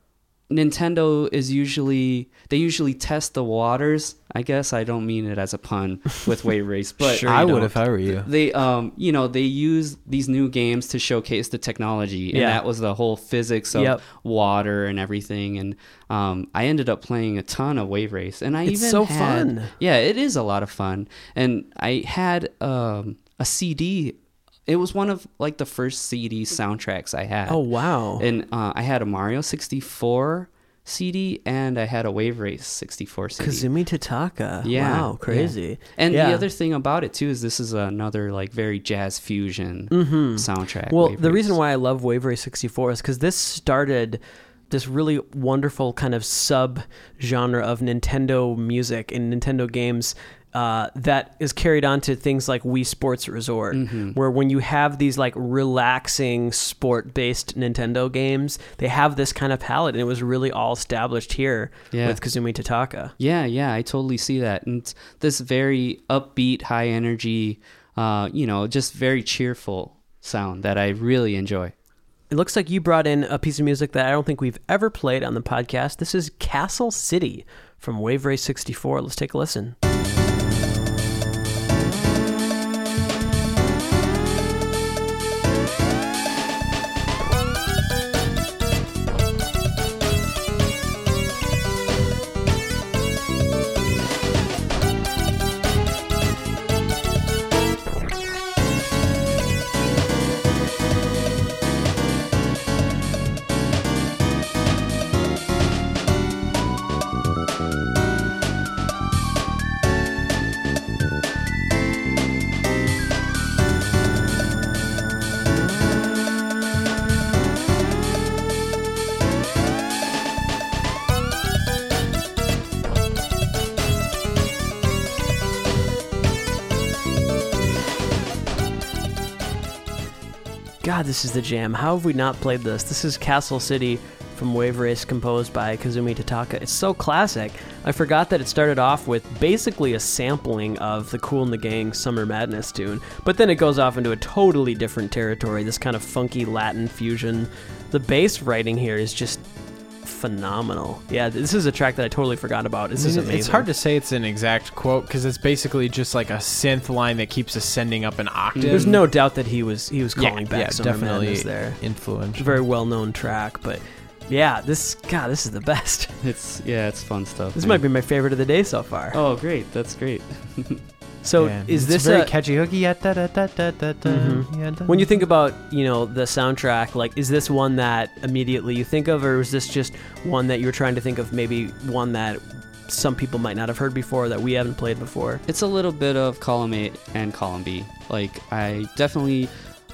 Nintendo is usually they usually test the waters. I guess I don't mean it as a pun with Wave Race, but Sure i would if i were you they um you know they use these new games to showcase the technology and Yeah. that was the whole physics of Yep. water and everything and um i ended up playing a ton of wave race and i It's even so had- fun. yeah it is a lot of fun and i had um a cd it was one of like the first CD soundtracks I had. Oh wow. And uh, I had a Mario 64 CD and I had a Wave Race 64 CD. Kazumi Totaka. Yeah, Wow, yeah. crazy. And Yeah. the other thing about it too is this is another like very jazz fusion soundtrack. Mm-hmm. Well, Wave the Race. reason why I love Wave Race 64 is because this started this really wonderful kind of sub genre of Nintendo music and Nintendo games. Uh, that is carried on to things like Wii Sports Resort, Mm-hmm. where when you have these like relaxing sport based Nintendo games, they have this kind of palette, and it was really all established here Yeah. with Kazumi Totaka. Yeah, yeah, I totally see that. And this very upbeat, high energy, uh, you know, just very cheerful sound that I really enjoy. It looks like you brought in a piece of music that I don't think we've ever played on the podcast. This is Castle City from Wave Race 64. Let's take a listen. This is the jam. How have we not played this? This is Castle City from Wave Race, composed by Kazumi Totaka. It's so classic. I forgot that it started off with basically a sampling of the Kool and the Gang Summer Madness tune, but then it goes off into a totally different territory, this kind of funky Latin fusion. The bass writing here is just phenomenal. Yeah, this is a track that I totally forgot about. This is amazing. It's hard to say it's an exact quote because it's basically just like a synth line that keeps ascending up an octave. There's no doubt that he was he was Yeah, calling back yeah, Summer definitely Madness there. influential. very well known track, but yeah, this God, this is the best. It's yeah, it's fun stuff. This man. might be my favorite of the day so far. Oh, great! That's great. so Yeah, is it's this very a, catchy hooky? Yeah, da, da, da, da, da, da, Mhm. yeah, da, when you think about you know the soundtrack? Like, is this one that immediately you think of, or is this just one that you were trying to think of? Maybe one that some people might not have heard before that we haven't played before. It's a little bit of column A and column B. Like I definitely,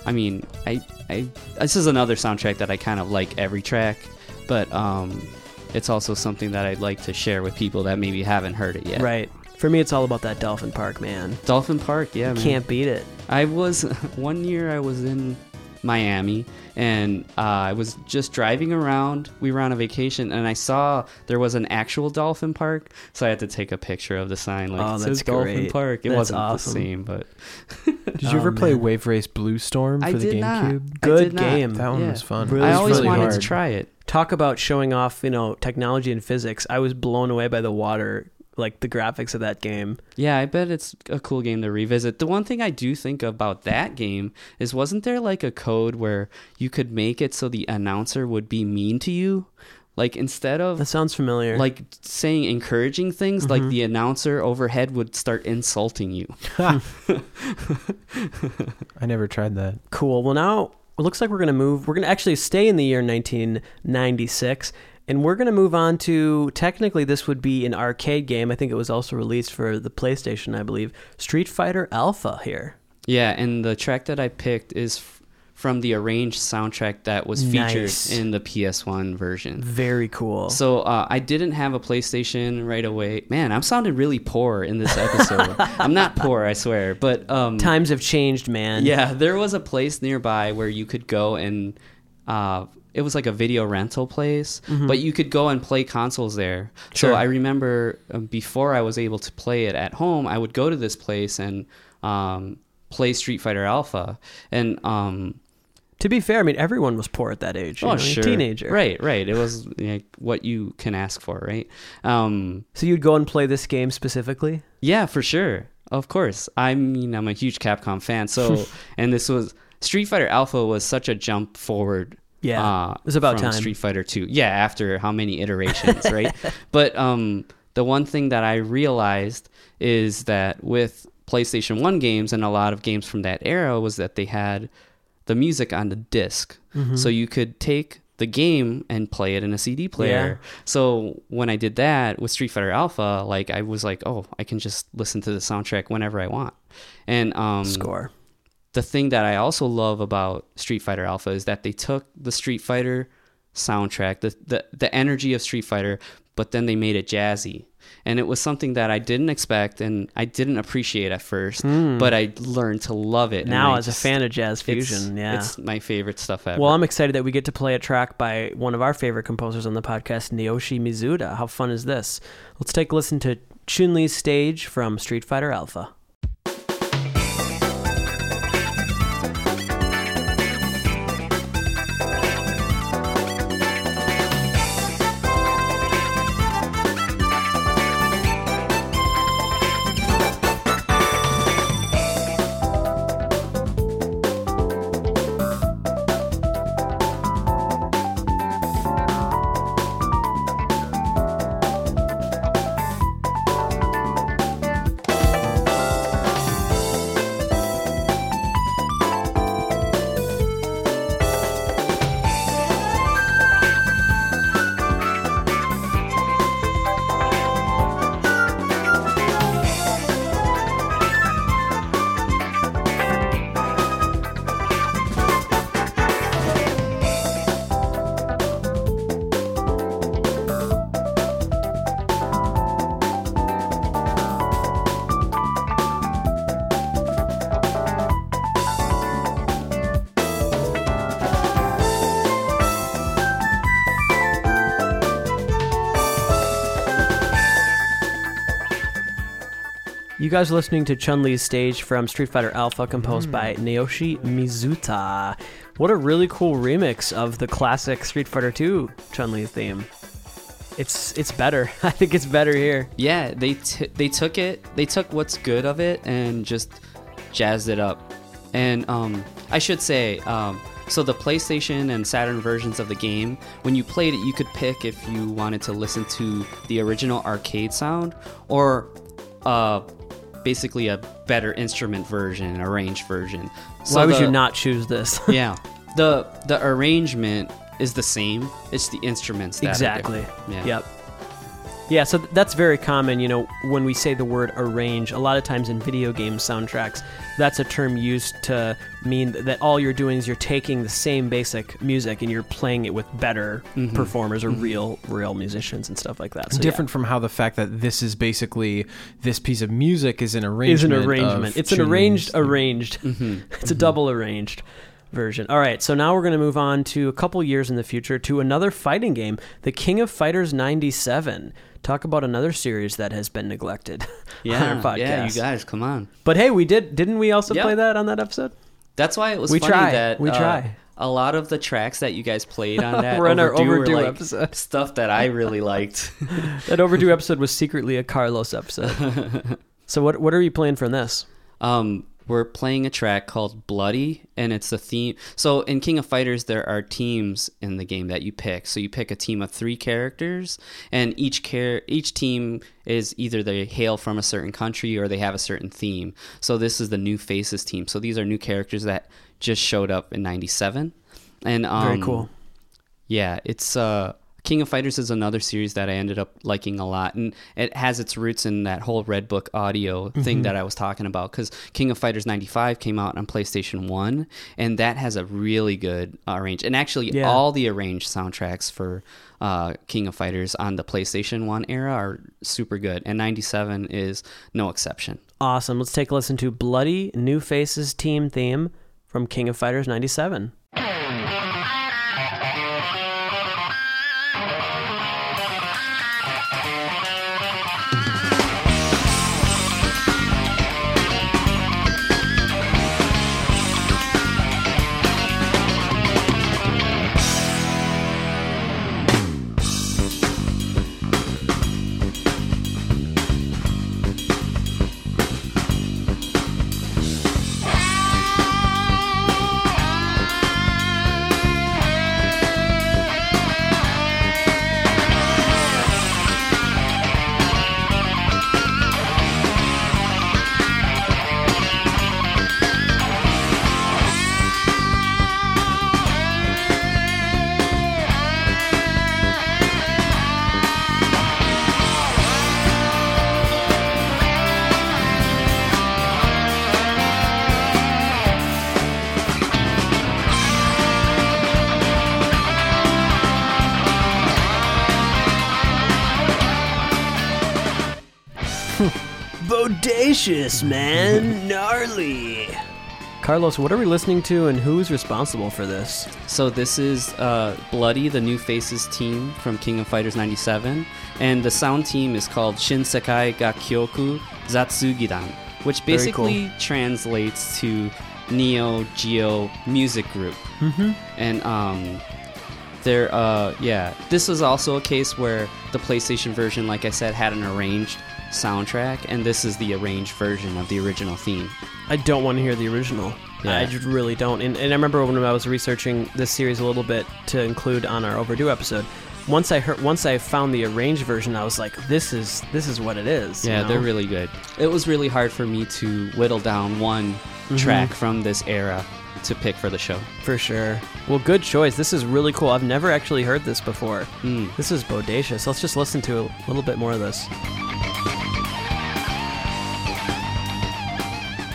I mean, I, I this is another soundtrack that I kind of like every track, but um, it's also something that I'd like to share with people that maybe haven't heard it yet. Right. For me, it's all about that Dolphin Park, man. Dolphin Park, yeah, man. Can't beat it. I was one year I was in Miami and uh, I was just driving around. We were on a vacation and I saw there was an actual dolphin park, so I had to take a picture of the sign like Oh, it that's says Dolphin great. It That's wasn't awesome. the same, but Did you Oh, ever play. Wave Race Blue Storm for I the did not. GameCube? I Good did not. game. That one Yeah. was fun. Really I always really wanted hard. to try it. Talk about showing off, you know, technology and physics. I was blown away by the water, like the graphics of that game. Yeah, I bet it's a cool game to revisit. The one thing I do think about that game is wasn't there like a code where you could make it so the announcer would be mean to you? Like instead of That sounds familiar. like saying encouraging things, like mm-hmm. the announcer overhead would start insulting you. I never tried that. Cool. Well, now it looks like we're going to move. We're going to actually stay in the year 1996, and we're going to move on to technically this would be an arcade game. I think it was also released for the PlayStation, I believe. Street Fighter Alpha here. Yeah, and the track that I picked is f- from the arranged soundtrack that was featured Nice. in the PS1 version. Very cool. So uh, I didn't have a PlayStation right away. Man, I'm sounding really poor in this episode. I'm not poor, I swear. But um, Times have changed, man. yeah, there was a place nearby where you could go and uh, it was like a video rental place, but you could go and play consoles there. Sure. So I remember um, before I was able to play it at home, I would go to this place and um, play Street Fighter Alpha. And um, To be fair, I mean everyone was poor at that age. you oh know, sure, teenager. right, right. It was like, what you can ask for, right? Um, So you'd go and play this game specifically. Yeah, for sure. Of course. I mean, I'm a huge Capcom fan. So, and this was Street Fighter Alpha was such a jump forward. Yeah, uh, it was about time. Street Fighter 2. Yeah, after how many iterations, right? But um, the one thing that I realized is that with PlayStation 1 games and a lot of games from that era was that they had the music on the disk. Mm-hmm. So you could take the game and play it in a CD player. So when I did that with Street Fighter Alpha, like I was like, oh, I can just listen to the soundtrack whenever I want. And um, Score. The thing that I also love about Street Fighter Alpha is that they took the Street Fighter soundtrack, the the, the energy of Street Fighter, but then they made it jazzy. And it was something that I didn't expect and I didn't appreciate at first, hmm. but I learned to love it. Now, as a fan of jazz it's- fusion, yeah. It's my favorite stuff ever. Well, I'm excited that we get to play a track by one of our favorite composers on the podcast, Naoshi Mizuta. How fun is this? Let's take a listen to Chun Li's stage from Street Fighter Alpha. Guys are listening to Chun Li's stage from Street Fighter Alpha, composed by Naoshi Mizuta. What a really cool remix of the classic Street Fighter 2 Chun Li theme. It's it's better. I think it's better here. yeah, they t- they took it, they took what's good of it and just jazzed it up. And um, I should say, um, so the PlayStation and Saturn versions of the game, when you played it, you could pick if you wanted to listen to the original arcade sound or uh, basically a better instrument version, an arranged version. So Why would the- you not choose this? yeah, the the arrangement is the same. It's the instruments. That exactly. Yeah. Yep. Yeah, so that's very common. You know, when we say the word arrange, a lot of times in video game soundtracks, that's a term used to mean that all you're doing is you're taking the same basic music and you're playing it with better Mm-hmm. performers or real, real musicians and stuff like that. So, yeah. Different from how the fact that this is basically this piece of music is an arrangement. is an arrangement. It's an arranged arranged. Mm-hmm. It's a double arranged version. All right, so now we're going to move on to a couple years in the future to another fighting game, The King of Fighters 97. Talk about another series that has been neglected on Yeah, yeah, you guys, come on. But hey, we did didn't we also Yeah. play that on that episode? That's why it was We funny try. that We uh, try. a lot of the tracks that you guys played on that We're on our overdue like, episode. stuff that I really liked. That overdue episode was secretly a Carlos episode. so what what are you playing from this? um, we're playing a track called Bloody, and it's the theme. So in King of Fighters, there are teams in the game that you pick. So you pick a team of three characters, and each care each team is either they hail from a certain country or they have a certain theme. So this is the New Faces team. So these are new characters that just showed up in '97, and um, Very cool. Yeah, it's uh King of Fighters is another series that I ended up liking a lot, and it has its roots in that whole Red Book audio Mm-hmm. thing that I was talking about. Because King of Fighters '95 came out on PlayStation One, and that has a really good uh, range. And actually, Yeah. all the arranged soundtracks for uh, King of Fighters on the PlayStation One era are super good, and '97 is no exception. Awesome. Let's take a listen to Bloody New Faces team theme from King of Fighters 97. Bodacious, man. Gnarly. Carlos, what are we listening to and who's responsible for this? So this is uh, Bloody, the New Faces team from King of Fighters 97, and the sound team is called Shinsekai Gakkyoku Zatsugidan, which Very basically translates to Neo Geo Music Group. Mm-hmm. And um, there, uh, yeah, this was also a case where the PlayStation version, like I said, had an arranged soundtrack, and this is the arranged version of the original theme. I don't want to hear the original. Yeah. I just really don't. And, and I remember when I was researching this series a little bit to include on our overdue episode. Once I heard, once I found the arranged version, I was like, "This is this is what it is." you Yeah, know? they're really good. It was really hard for me to whittle down one Mm-hmm. track from this era to pick for the show. for sure. Well, good choice. This is really cool. I've never actually heard this before. Mm. This is bodacious. Let's just listen to a little bit more of this.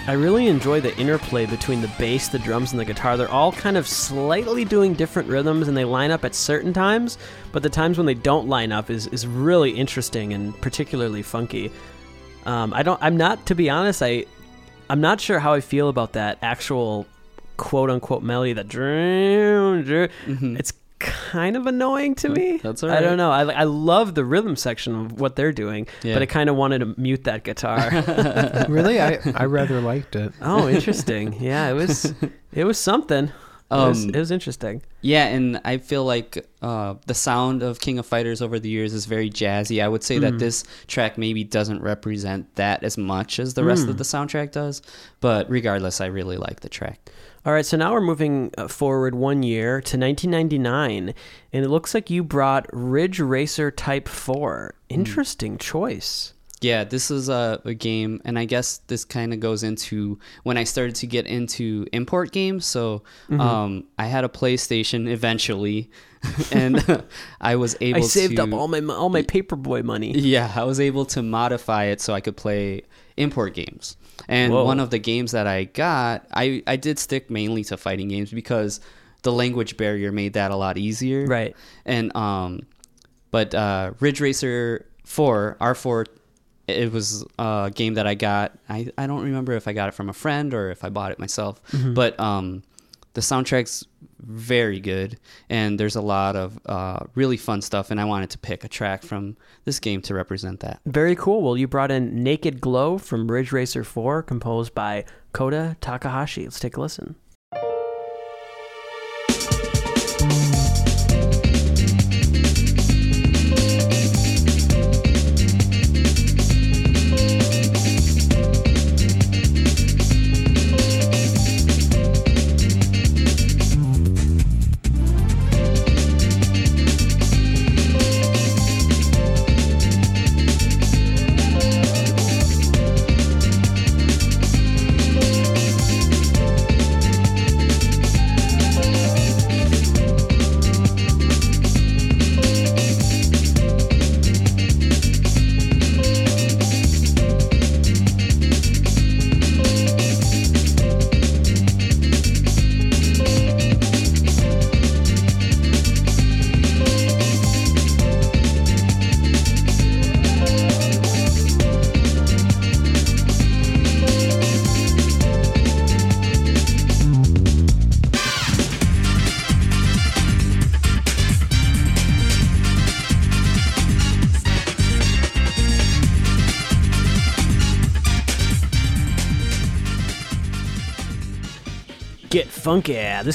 I really enjoy the interplay between the bass, the drums, and the guitar. They're all kind of slightly doing different rhythms and they line up at certain times, but the times when they don't line up is, is really interesting and particularly funky. Um, I don't I'm not to be honest, I I'm not sure how I feel about that actual quote unquote melody that drown. it's kind of annoying to me. That's all I don't know. I I love the rhythm section of what they're doing, Yeah. but I kind of wanted to mute that guitar. really, I I rather liked it. oh, interesting. Yeah, it was it was something. It, was, Um, it was interesting. Yeah, and I feel like uh, the sound of King of Fighters over the years is very jazzy. I would say Mm. that this track maybe doesn't represent that as much as the rest Mm. of the soundtrack does, but regardless, I really like the track. All right, so now we're moving uh, forward one year to 1999, and it looks like you brought Ridge Racer Type 4. Hmm. Interesting choice. Yeah, this is a, a game, and I guess this kind of goes into when I started to get into import games. So Mm-hmm. um, I had a PlayStation eventually, and I was able I saved to, up all my all my paperboy money. Yeah, I was able to modify it so I could play import games. And Whoa. one of the games that I got, I, I did stick mainly to fighting games because the language barrier made that a lot easier. Right. And um but uh Ridge Racer 4, R4 it was a game that I got. I, I don't remember if I got it from a friend or if I bought it myself. But um the soundtrack's very good and there's a lot of uh, really fun stuff and i wanted to pick a track from this game to represent that Very cool. Well, you brought in Naked Glow from Ridge Racer 4, composed by Kohta Takahashi. Let's take a listen.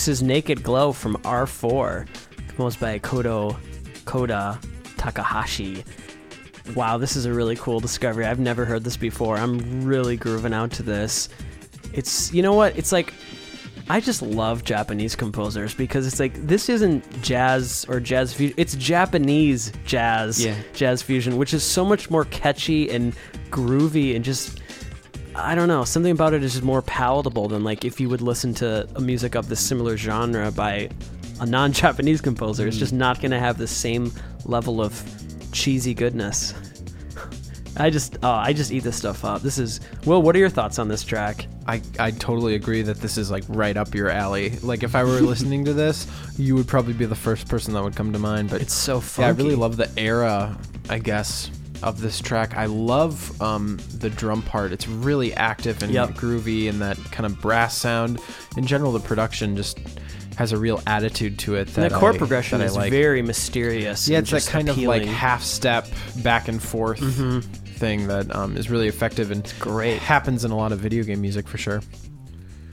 This is Naked Glow from R4, composed by Kodo Kohta Takahashi. Wow, this is a really cool discovery. I've never heard this before. I'm really grooving out to this. It's you know what? It's like I just love Japanese composers because it's like this isn't jazz or jazz fusion. It's Japanese jazz, Yeah. jazz fusion, which is so much more catchy and groovy and just I don't know. Something about it is just more palatable than like if you would listen to a music of this similar genre by a non-Japanese composer. It's mm. just not going to have the same level of cheesy goodness. I just, oh, I just eat this stuff up. This is Will. What are your thoughts on this track? I, I totally agree that this is like right up your alley. Like if I were listening to this, you would probably be the first person that would come to mind. But It's so yeah. I really love the era. I guess of this track. I love um, the drum part. It's really active and Yep. groovy, and that kind of brass sound. In general, the production just has a real attitude to it. That And the chord I- progression is like. very mysterious. Yeah, it's that kind of like half step back and forth thing that um, is really effective and great. Happens in a lot of video game music for sure.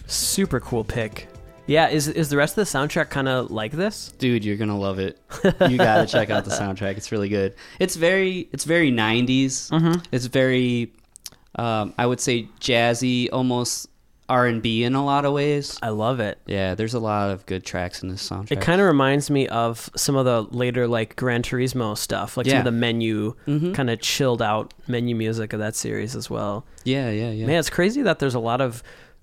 super cool pick. Yeah, is is the rest of the soundtrack kind of like this? Dude, you're gonna love it. You gotta check out the soundtrack. It's really good. It's very, it's very 90s. Mm-hmm. It's very, um, I would say jazzy, almost R and B in a lot of ways. I love it. Yeah, there's a lot of good tracks in this soundtrack. It kind of reminds me of some of the later like Gran Turismo stuff, like some of the menu Mhm. kind of chilled out menu music of that series as well. yeah, yeah, yeah. Man, it's crazy that there's a lot of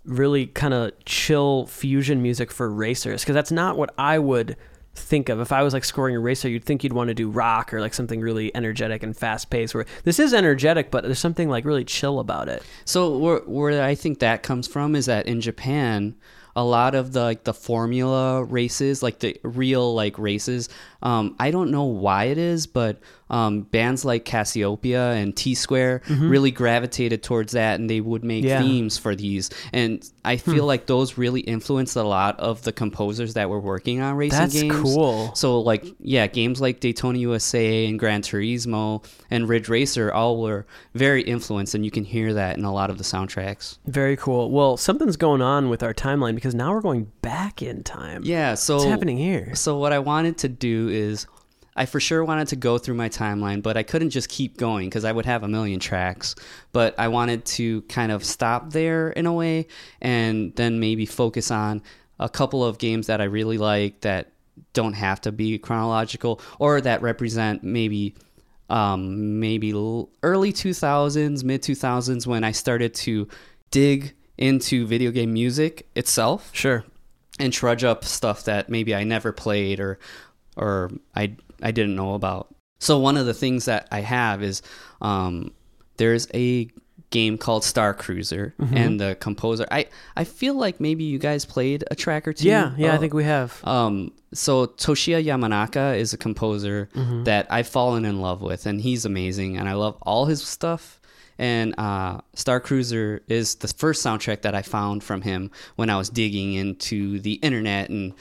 really kind of chill fusion music for racers because that's not what I would think of if I was like scoring a racer. You'd think you'd want to do rock or like something really energetic and fast paced. Where this is energetic, but there's something like really chill about it. So where where I think that comes from is that in Japan, a lot of the like the formula races, like the real like races, um, I don't know why it is, but um, bands like Casiopea and T Square really gravitated towards that, and they would make Yeah. themes for these. And I feel like those really influenced a lot of the composers that were working on racing That's games. cool. So like yeah, games like Daytona USA and Gran Turismo and Ridge Racer all were very influenced, and you can hear that in a lot of the soundtracks. Very cool. Well, something's going on with our timeline because now we're going back in time. Yeah, so What's happening here? So what I wanted to do is I for sure wanted to go through my timeline, but I couldn't just keep going because I would have a million tracks. But I wanted to kind of stop there in a way and then maybe focus on a couple of games that I really like that don't have to be chronological or that represent maybe um, maybe early 2000s, mid 2000s when I started to dig into video game music itself Sure. and trudge up stuff that maybe I never played or or I I didn't know about. So one of the things that I have is um, there's a game called Star Cruiser Mm-hmm. and the composer I I feel like maybe you guys played a track or two. Yeah, yeah, I Oh, think we have. um, so Toshiya Yamanaka is a composer Mm-hmm. that I've fallen in love with, and he's amazing, and I love all his stuff. And uh, Star Cruiser is the first soundtrack that I found from him when I was digging into the internet and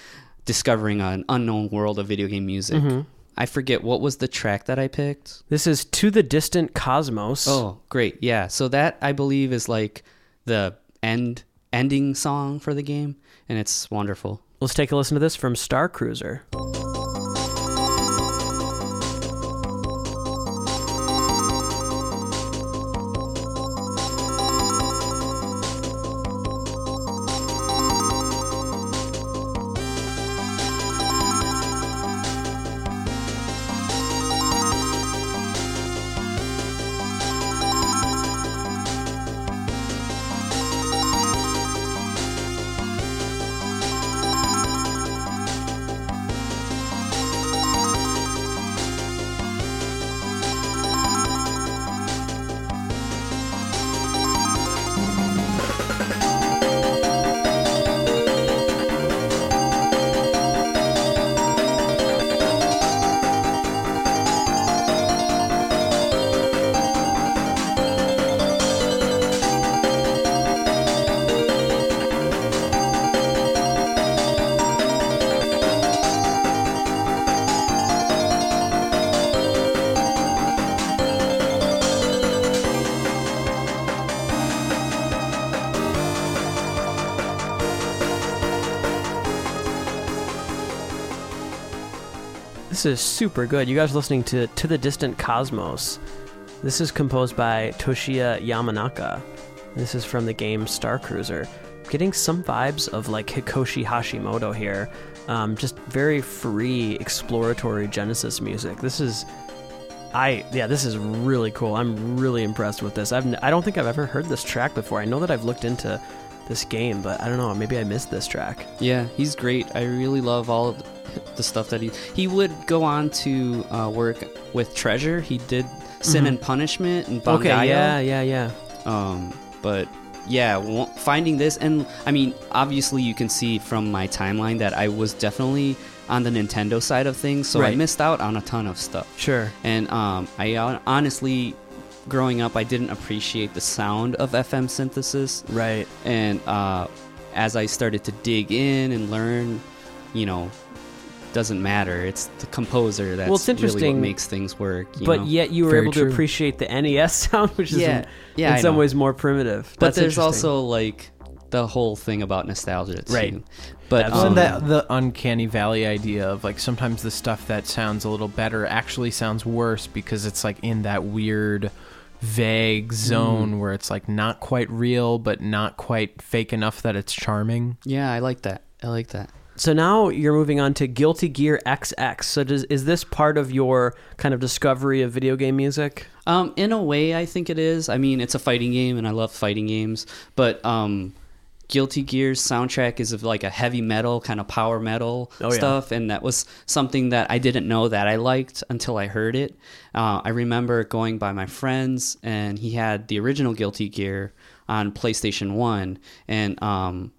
discovering an unknown world of video game music. Mm-hmm. I forget what was the track that I picked. This is To the Distant Cosmos. Oh, great! Yeah, so that I believe is like the end ending song for the game, and it's wonderful. Let's take a listen to this from Star Cruiser. Is super good. You guys are listening to To the Distant Cosmos. This is composed by Toshiya Yamanaka. This is from the game Star Cruiser. Getting some vibes of like Hikoshi Hashimoto here. Um, just very free, exploratory Genesis music. This is, I yeah, this is really cool. I'm really impressed with this. I've I don't think I've ever heard this track before. I know that I've looked into this game, but I don't know. Maybe I missed this track. Yeah, he's great. I really love all of the stuff that he he would go on to uh, work with Treasure. He did Sin and Punishment and Bangai-O. Mm-hmm. Okay, yeah, yeah, yeah. Um, but yeah, finding this and I mean, obviously you can see from my timeline that I was definitely on the Nintendo side of things, so I missed out on a ton of stuff. Sure. And um, I honestly, growing up, I didn't appreciate the sound of FM synthesis. Right. And uh, as I started to dig in and learn, you know, doesn't matter. It's the composer that's Well, it's really interesting, what makes things work. You But know? yet you were Very able to appreciate the NES sound, which is Yeah, in, yeah, in some know. ways more primitive. but That's there's also like the whole thing about nostalgia too. Right. But Absolutely. um, and that the uncanny valley idea of like sometimes the stuff that sounds a little better actually sounds worse because it's like in that weird vague zone where it's like not quite real but not quite fake enough that it's charming. yeah, I like that. I like that. So now you're moving on to Guilty Gear XX. So does is this part of your kind of discovery of video game music? Um, in a way, I think it is. I mean, it's a fighting game, and I love fighting games. But um, Guilty Gear's soundtrack is of like a heavy metal kind of power metal Oh, yeah. stuff, and that was something that I didn't know that I liked until I heard it. Uh, I remember going by my friends, and he had the original Guilty Gear on PlayStation One, and um,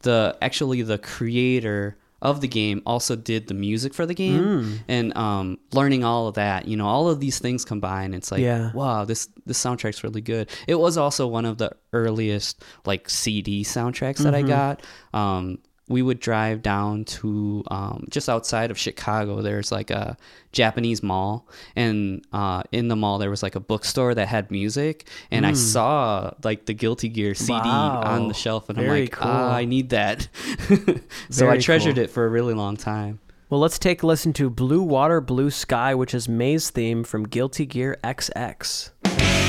the actually the creator of the game also did the music for the game Mm. and um, learning all of that you know all of these things combined it's like Yeah. wow this this soundtrack's really good it was also one of the earliest like cd soundtracks that Mm-hmm. i got um, we would drive down to um, just outside of chicago there's like a japanese mall and uh, in the mall there was like a bookstore that had music and i saw like the guilty gear cd Hmm. Wow. on the shelf and i'm like cool. ah, i need that so Very i treasured cool. it for a really long time Well, let's take a listen to Blue Water, Blue Sky, which is May's theme from Guilty Gear XX.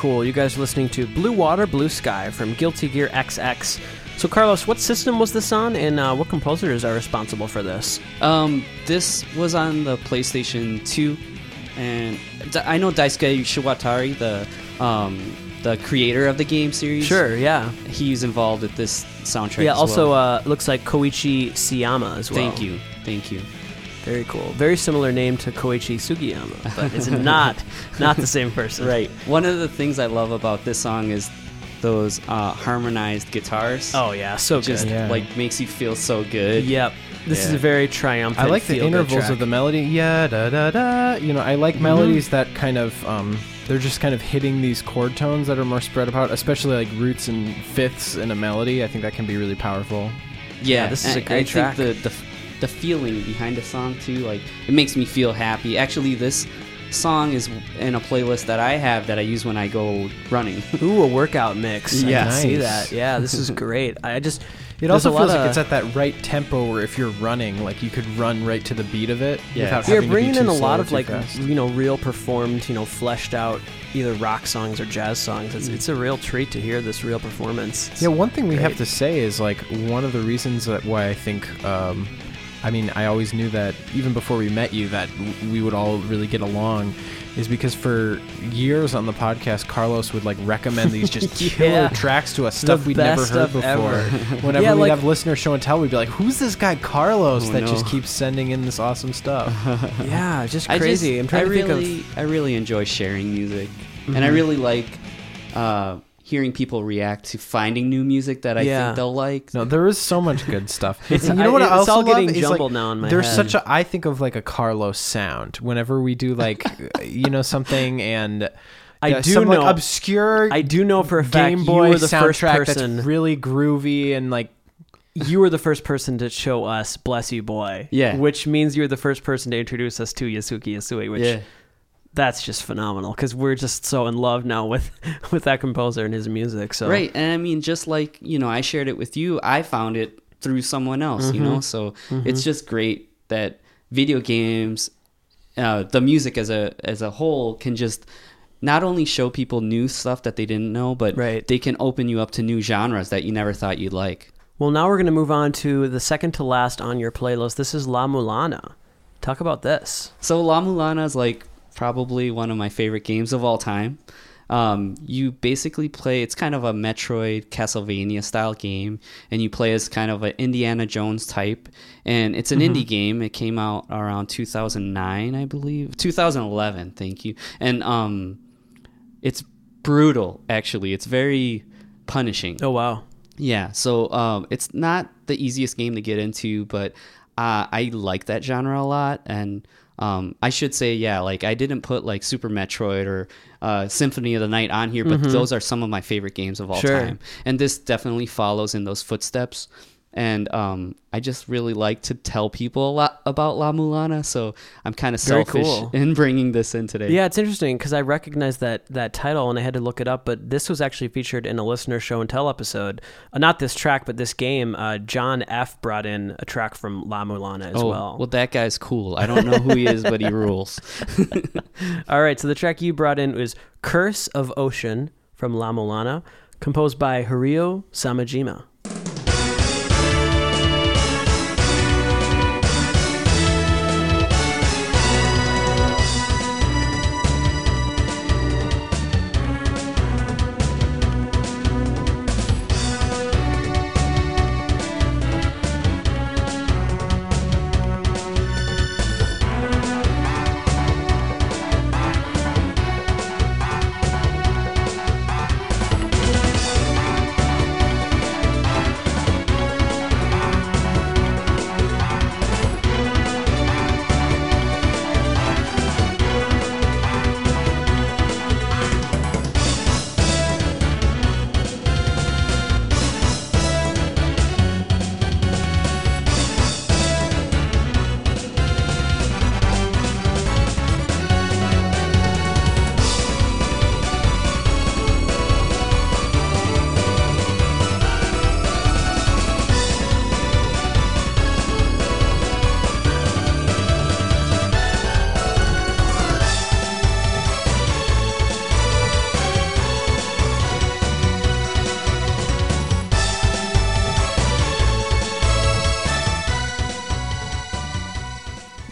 Cool. You guys are listening to Blue Water, Blue Sky from Guilty Gear XX. So, Carlos, what system was this on, and uh, what composers are responsible for this? Um, this was on the PlayStation 2, and I know Daisuke Ishiwatari, the um, the creator of the game series. Sure, yeah. he's involved with this soundtrack. Yeah, also well. uh, looks like Koichi Seiyama as well. thank you, thank you. Very cool. Very similar name to Koichi Sugiyama, but it's not not the same person. Right. One of the things I love about this song is those uh, harmonized guitars. Oh yeah, so just. Yeah. like makes you feel so good. Yep. This is a very triumphant. I like the intervals track. of the melody. Yeah, da da da. You know, I like Mm-hmm. melodies that kind of um, they're just kind of hitting these chord tones that are more spread out, especially like roots and fifths in a melody. I think that can be really powerful. Yeah, this is a great I track. think the, the the feeling behind the song too, like it makes me feel happy. Actually, this song is in a playlist that I have that I use when I go running. Ooh, a workout mix. Yeah. can see that. Yeah, this is great. I just It there's also a lot feels like of- it's at that right tempo where if you're running, like you could run right to the beat of it Yeah. without You're having to be bringing in a lot of like fast. you know real performed, you know, fleshed out either rock songs or jazz songs. It's it's a real treat to hear this real performance. It's- Yeah, one thing we have to say is like one of the reasons that why I think, um, I mean, I always knew that even before we met you that we would all really get along, is because for years on the podcast, Carlos would like recommend these just killer Yeah. tracks to us, stuff we'd never heard before. ever. Whenever Yeah, we'd like- have listener show and tell, we'd be like, "Who's this guy Carlos Oh, that no. just keeps sending in this awesome stuff?" yeah, just I crazy. just- I'm trying I to really, think of I really enjoy sharing music, and I Mhm. really like uh, hearing people react to finding new music that I Yeah. think they'll like. No, there is so much good stuff. It's- you know what I- I, it's also all getting love is, like, jumbled now in my There's head. such a I think of like a Carlos sound whenever we do like you know something and I uh, do some know- like obscure I do know for a fact Game you were the first person. that's really groovy and like you were the first person to show us "Bless You Boy." Yeah. which means you were the first person to introduce us to Yasuki Yasui. Which that's just phenomenal because we're just so in love now with with that composer and his music. So Right. And I mean, just like, you know, I shared it with you, I found it through someone else, you Mm-hmm. know? So it's just great that video games, uh, the music as a, as a whole can just not only show people new stuff that they didn't know, but Right. they can open you up to new genres that you never thought you'd like. Well, now we're going to move on to the second to last on your playlist. This is La Mulana. Talk about this. So La Mulana is like probably one of my favorite games of all time. Um, you basically play it's kind of a Metroid Castlevania style game, and you play as kind of an Indiana Jones type. And it's an indie game. It came out around 2009, I believe, 2011. Thank you. And um, it's brutal. Actually, it's very punishing. Oh wow. Yeah, so um, it's not the easiest game to get into, but uh, I like that genre a lot. And um, I should say, yeah, like I didn't put like Super Metroid or uh, Symphony of the Night on here, but those are some of my favorite games of all Sure. time. And this definitely follows in those footsteps. And um, I just really like to tell people a lot about La Mulana, so I'm kind of selfish cool. in bringing this in today. Yeah, it's interesting because I recognized that that title and I had to look it up. But this was actually featured in a listener show and tell episode. Uh, not this track, but this game. Uh, John F brought in a track from La Mulana as Oh, well. well, that guy's cool. I don't know who he is, but he rules. All right, so the track you brought in was "Curse of Ocean" from La Mulana, composed by Haruo Samajima.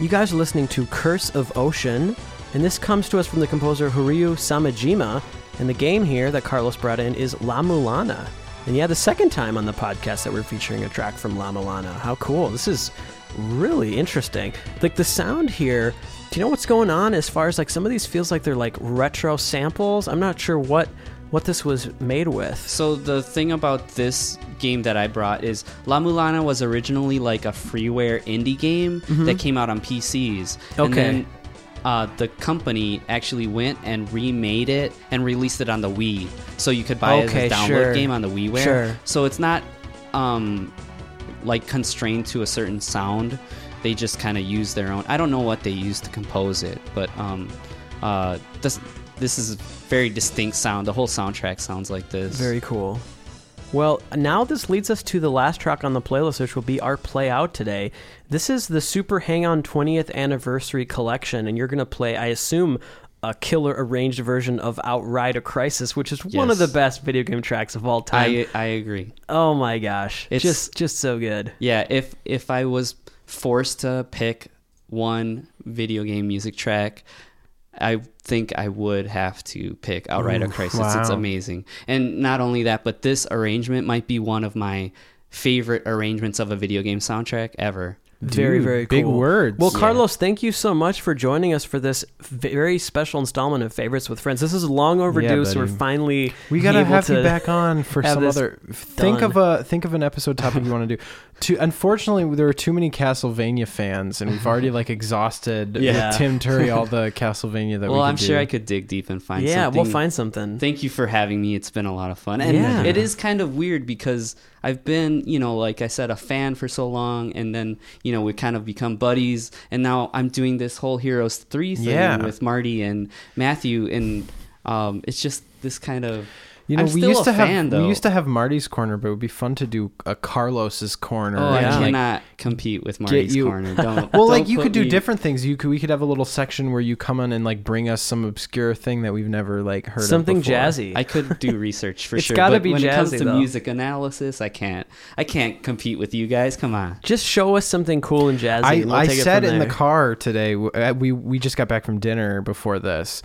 Guys are listening to Curse of Ocean, and this comes to us from the composer Haruo Samajima. And the game here that Carlos brought in is La Mulana. And yeah, the second time on the podcast that we're featuring a track from La Mulana. How cool. This is really interesting. Like the sound here, do you know what's going on as far as like some of these feels like they're like retro samples? I'm not sure what what this was made with. So the thing about this game that I brought is La Mulana was originally like a freeware indie game that came out on PCs. Okay. And then uh, the company actually went and remade it and released it on the Wii, so you could buy it as a download sure. game on the WiiWare. Sure. So it's not um, like constrained to a certain sound. They just kind of use their own. I don't know what they use to compose it, but um, uh, this this is a very distinct sound. The whole soundtrack sounds like this. Very cool. Well, now this leads us to the last track on the playlist, which will be our play out today. This is the Super Hang On 20th Anniversary Collection, and you're going to play, I assume, a killer arranged version of Outride a Crisis, which is one of the best video game tracks of all time. I I agree. oh my gosh, It's- just just so good. Yeah, if if I was forced to pick one video game music track, I think I would have to pick Outride a Ooh, Crisis. It's amazing. And not only that, but this arrangement might be one of my favorite arrangements of a video game soundtrack ever. Very, Dude, very big words. Well, Yeah. Carlos, thank you so much for joining us for this very special installment of Favorites with Friends. This is long overdue, so we're finally We gotta able have to you back on for some this other. Think done. of a think of an episode topic you want to do. To unfortunately, there are too many Castlevania fans, and we've already like exhausted Yeah. with Tim Turry all the Castlevania that well, we I'm could sure. I could dig deep and find something. yeah, something. we'll find something. Thank you for having me. It's been a lot of fun. And Yeah. it is kind of weird because I've been, you know, like I said, a fan for so long. And then, you know, we kind of become buddies. And now I'm doing this whole Heroes 3 thing Yeah. with Marty and Matthew. And um, it's just this kind of. You know, I'm we still used a to have though. we used to have Marty's corner, but it would be fun to do a Carlos's corner. Oh, and, Yeah. I like, cannot compete with Marty's you- Corner. Don't. well, like don't you could do me- different things. You could we could have a little section where you come on and like bring us some obscure thing that we've never like heard something of jazzy. I could do research for It's sure. gotta but be when it comes to though. music analysis, I can't. I can't compete with you guys. Come on. Just show us something cool and jazzy. I, and we'll I take it said from in the car today. uh, We we just got back from dinner before this,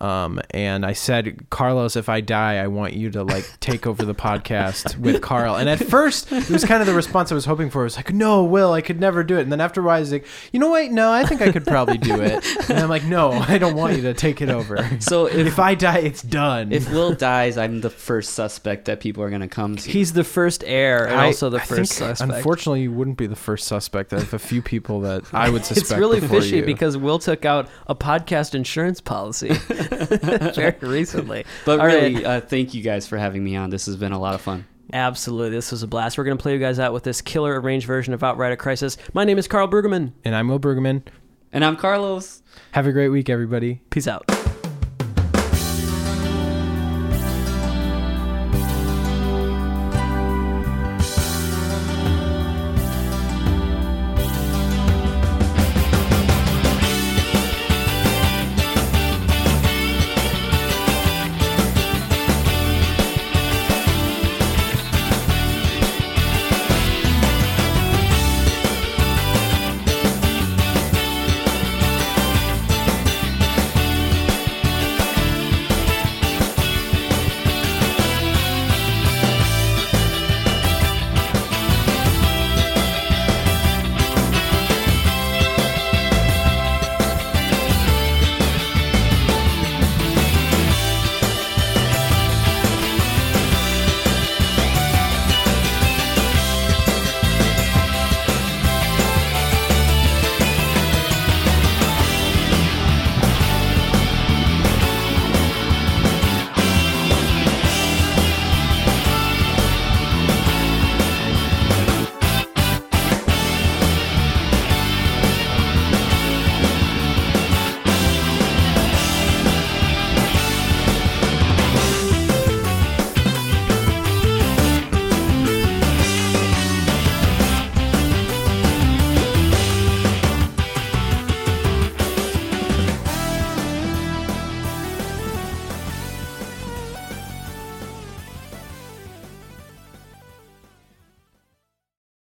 um, and I said, Carlos, if I die, I want you to like take over the podcast with Carl. And at first, it was kind of the response I was hoping for. It was like, No, Will, I could never do it. And then after a while, I was like, You know what? No, I think I could probably do it. And I'm like, No, I don't want you to take it over. So if If I die, it's done. if Will dies, I'm the first suspect that people are gonna come to. He's the first heir and I- also the I first think, suspect. Unfortunately, you wouldn't be the first suspect. I have a few people that I would suspect. it's really fishy you. because Will took out a podcast insurance policy very recently. But All right. really, uh, thank you guys for having me on. This has been a lot of fun. Absolutely. This was a blast. We're going to play you guys out with this killer arranged version of Outride a Crisis. My name is Carl Brueggemann. and I'm Will Bergman. And I'm Carlos. Have a great week, everybody. Peace out.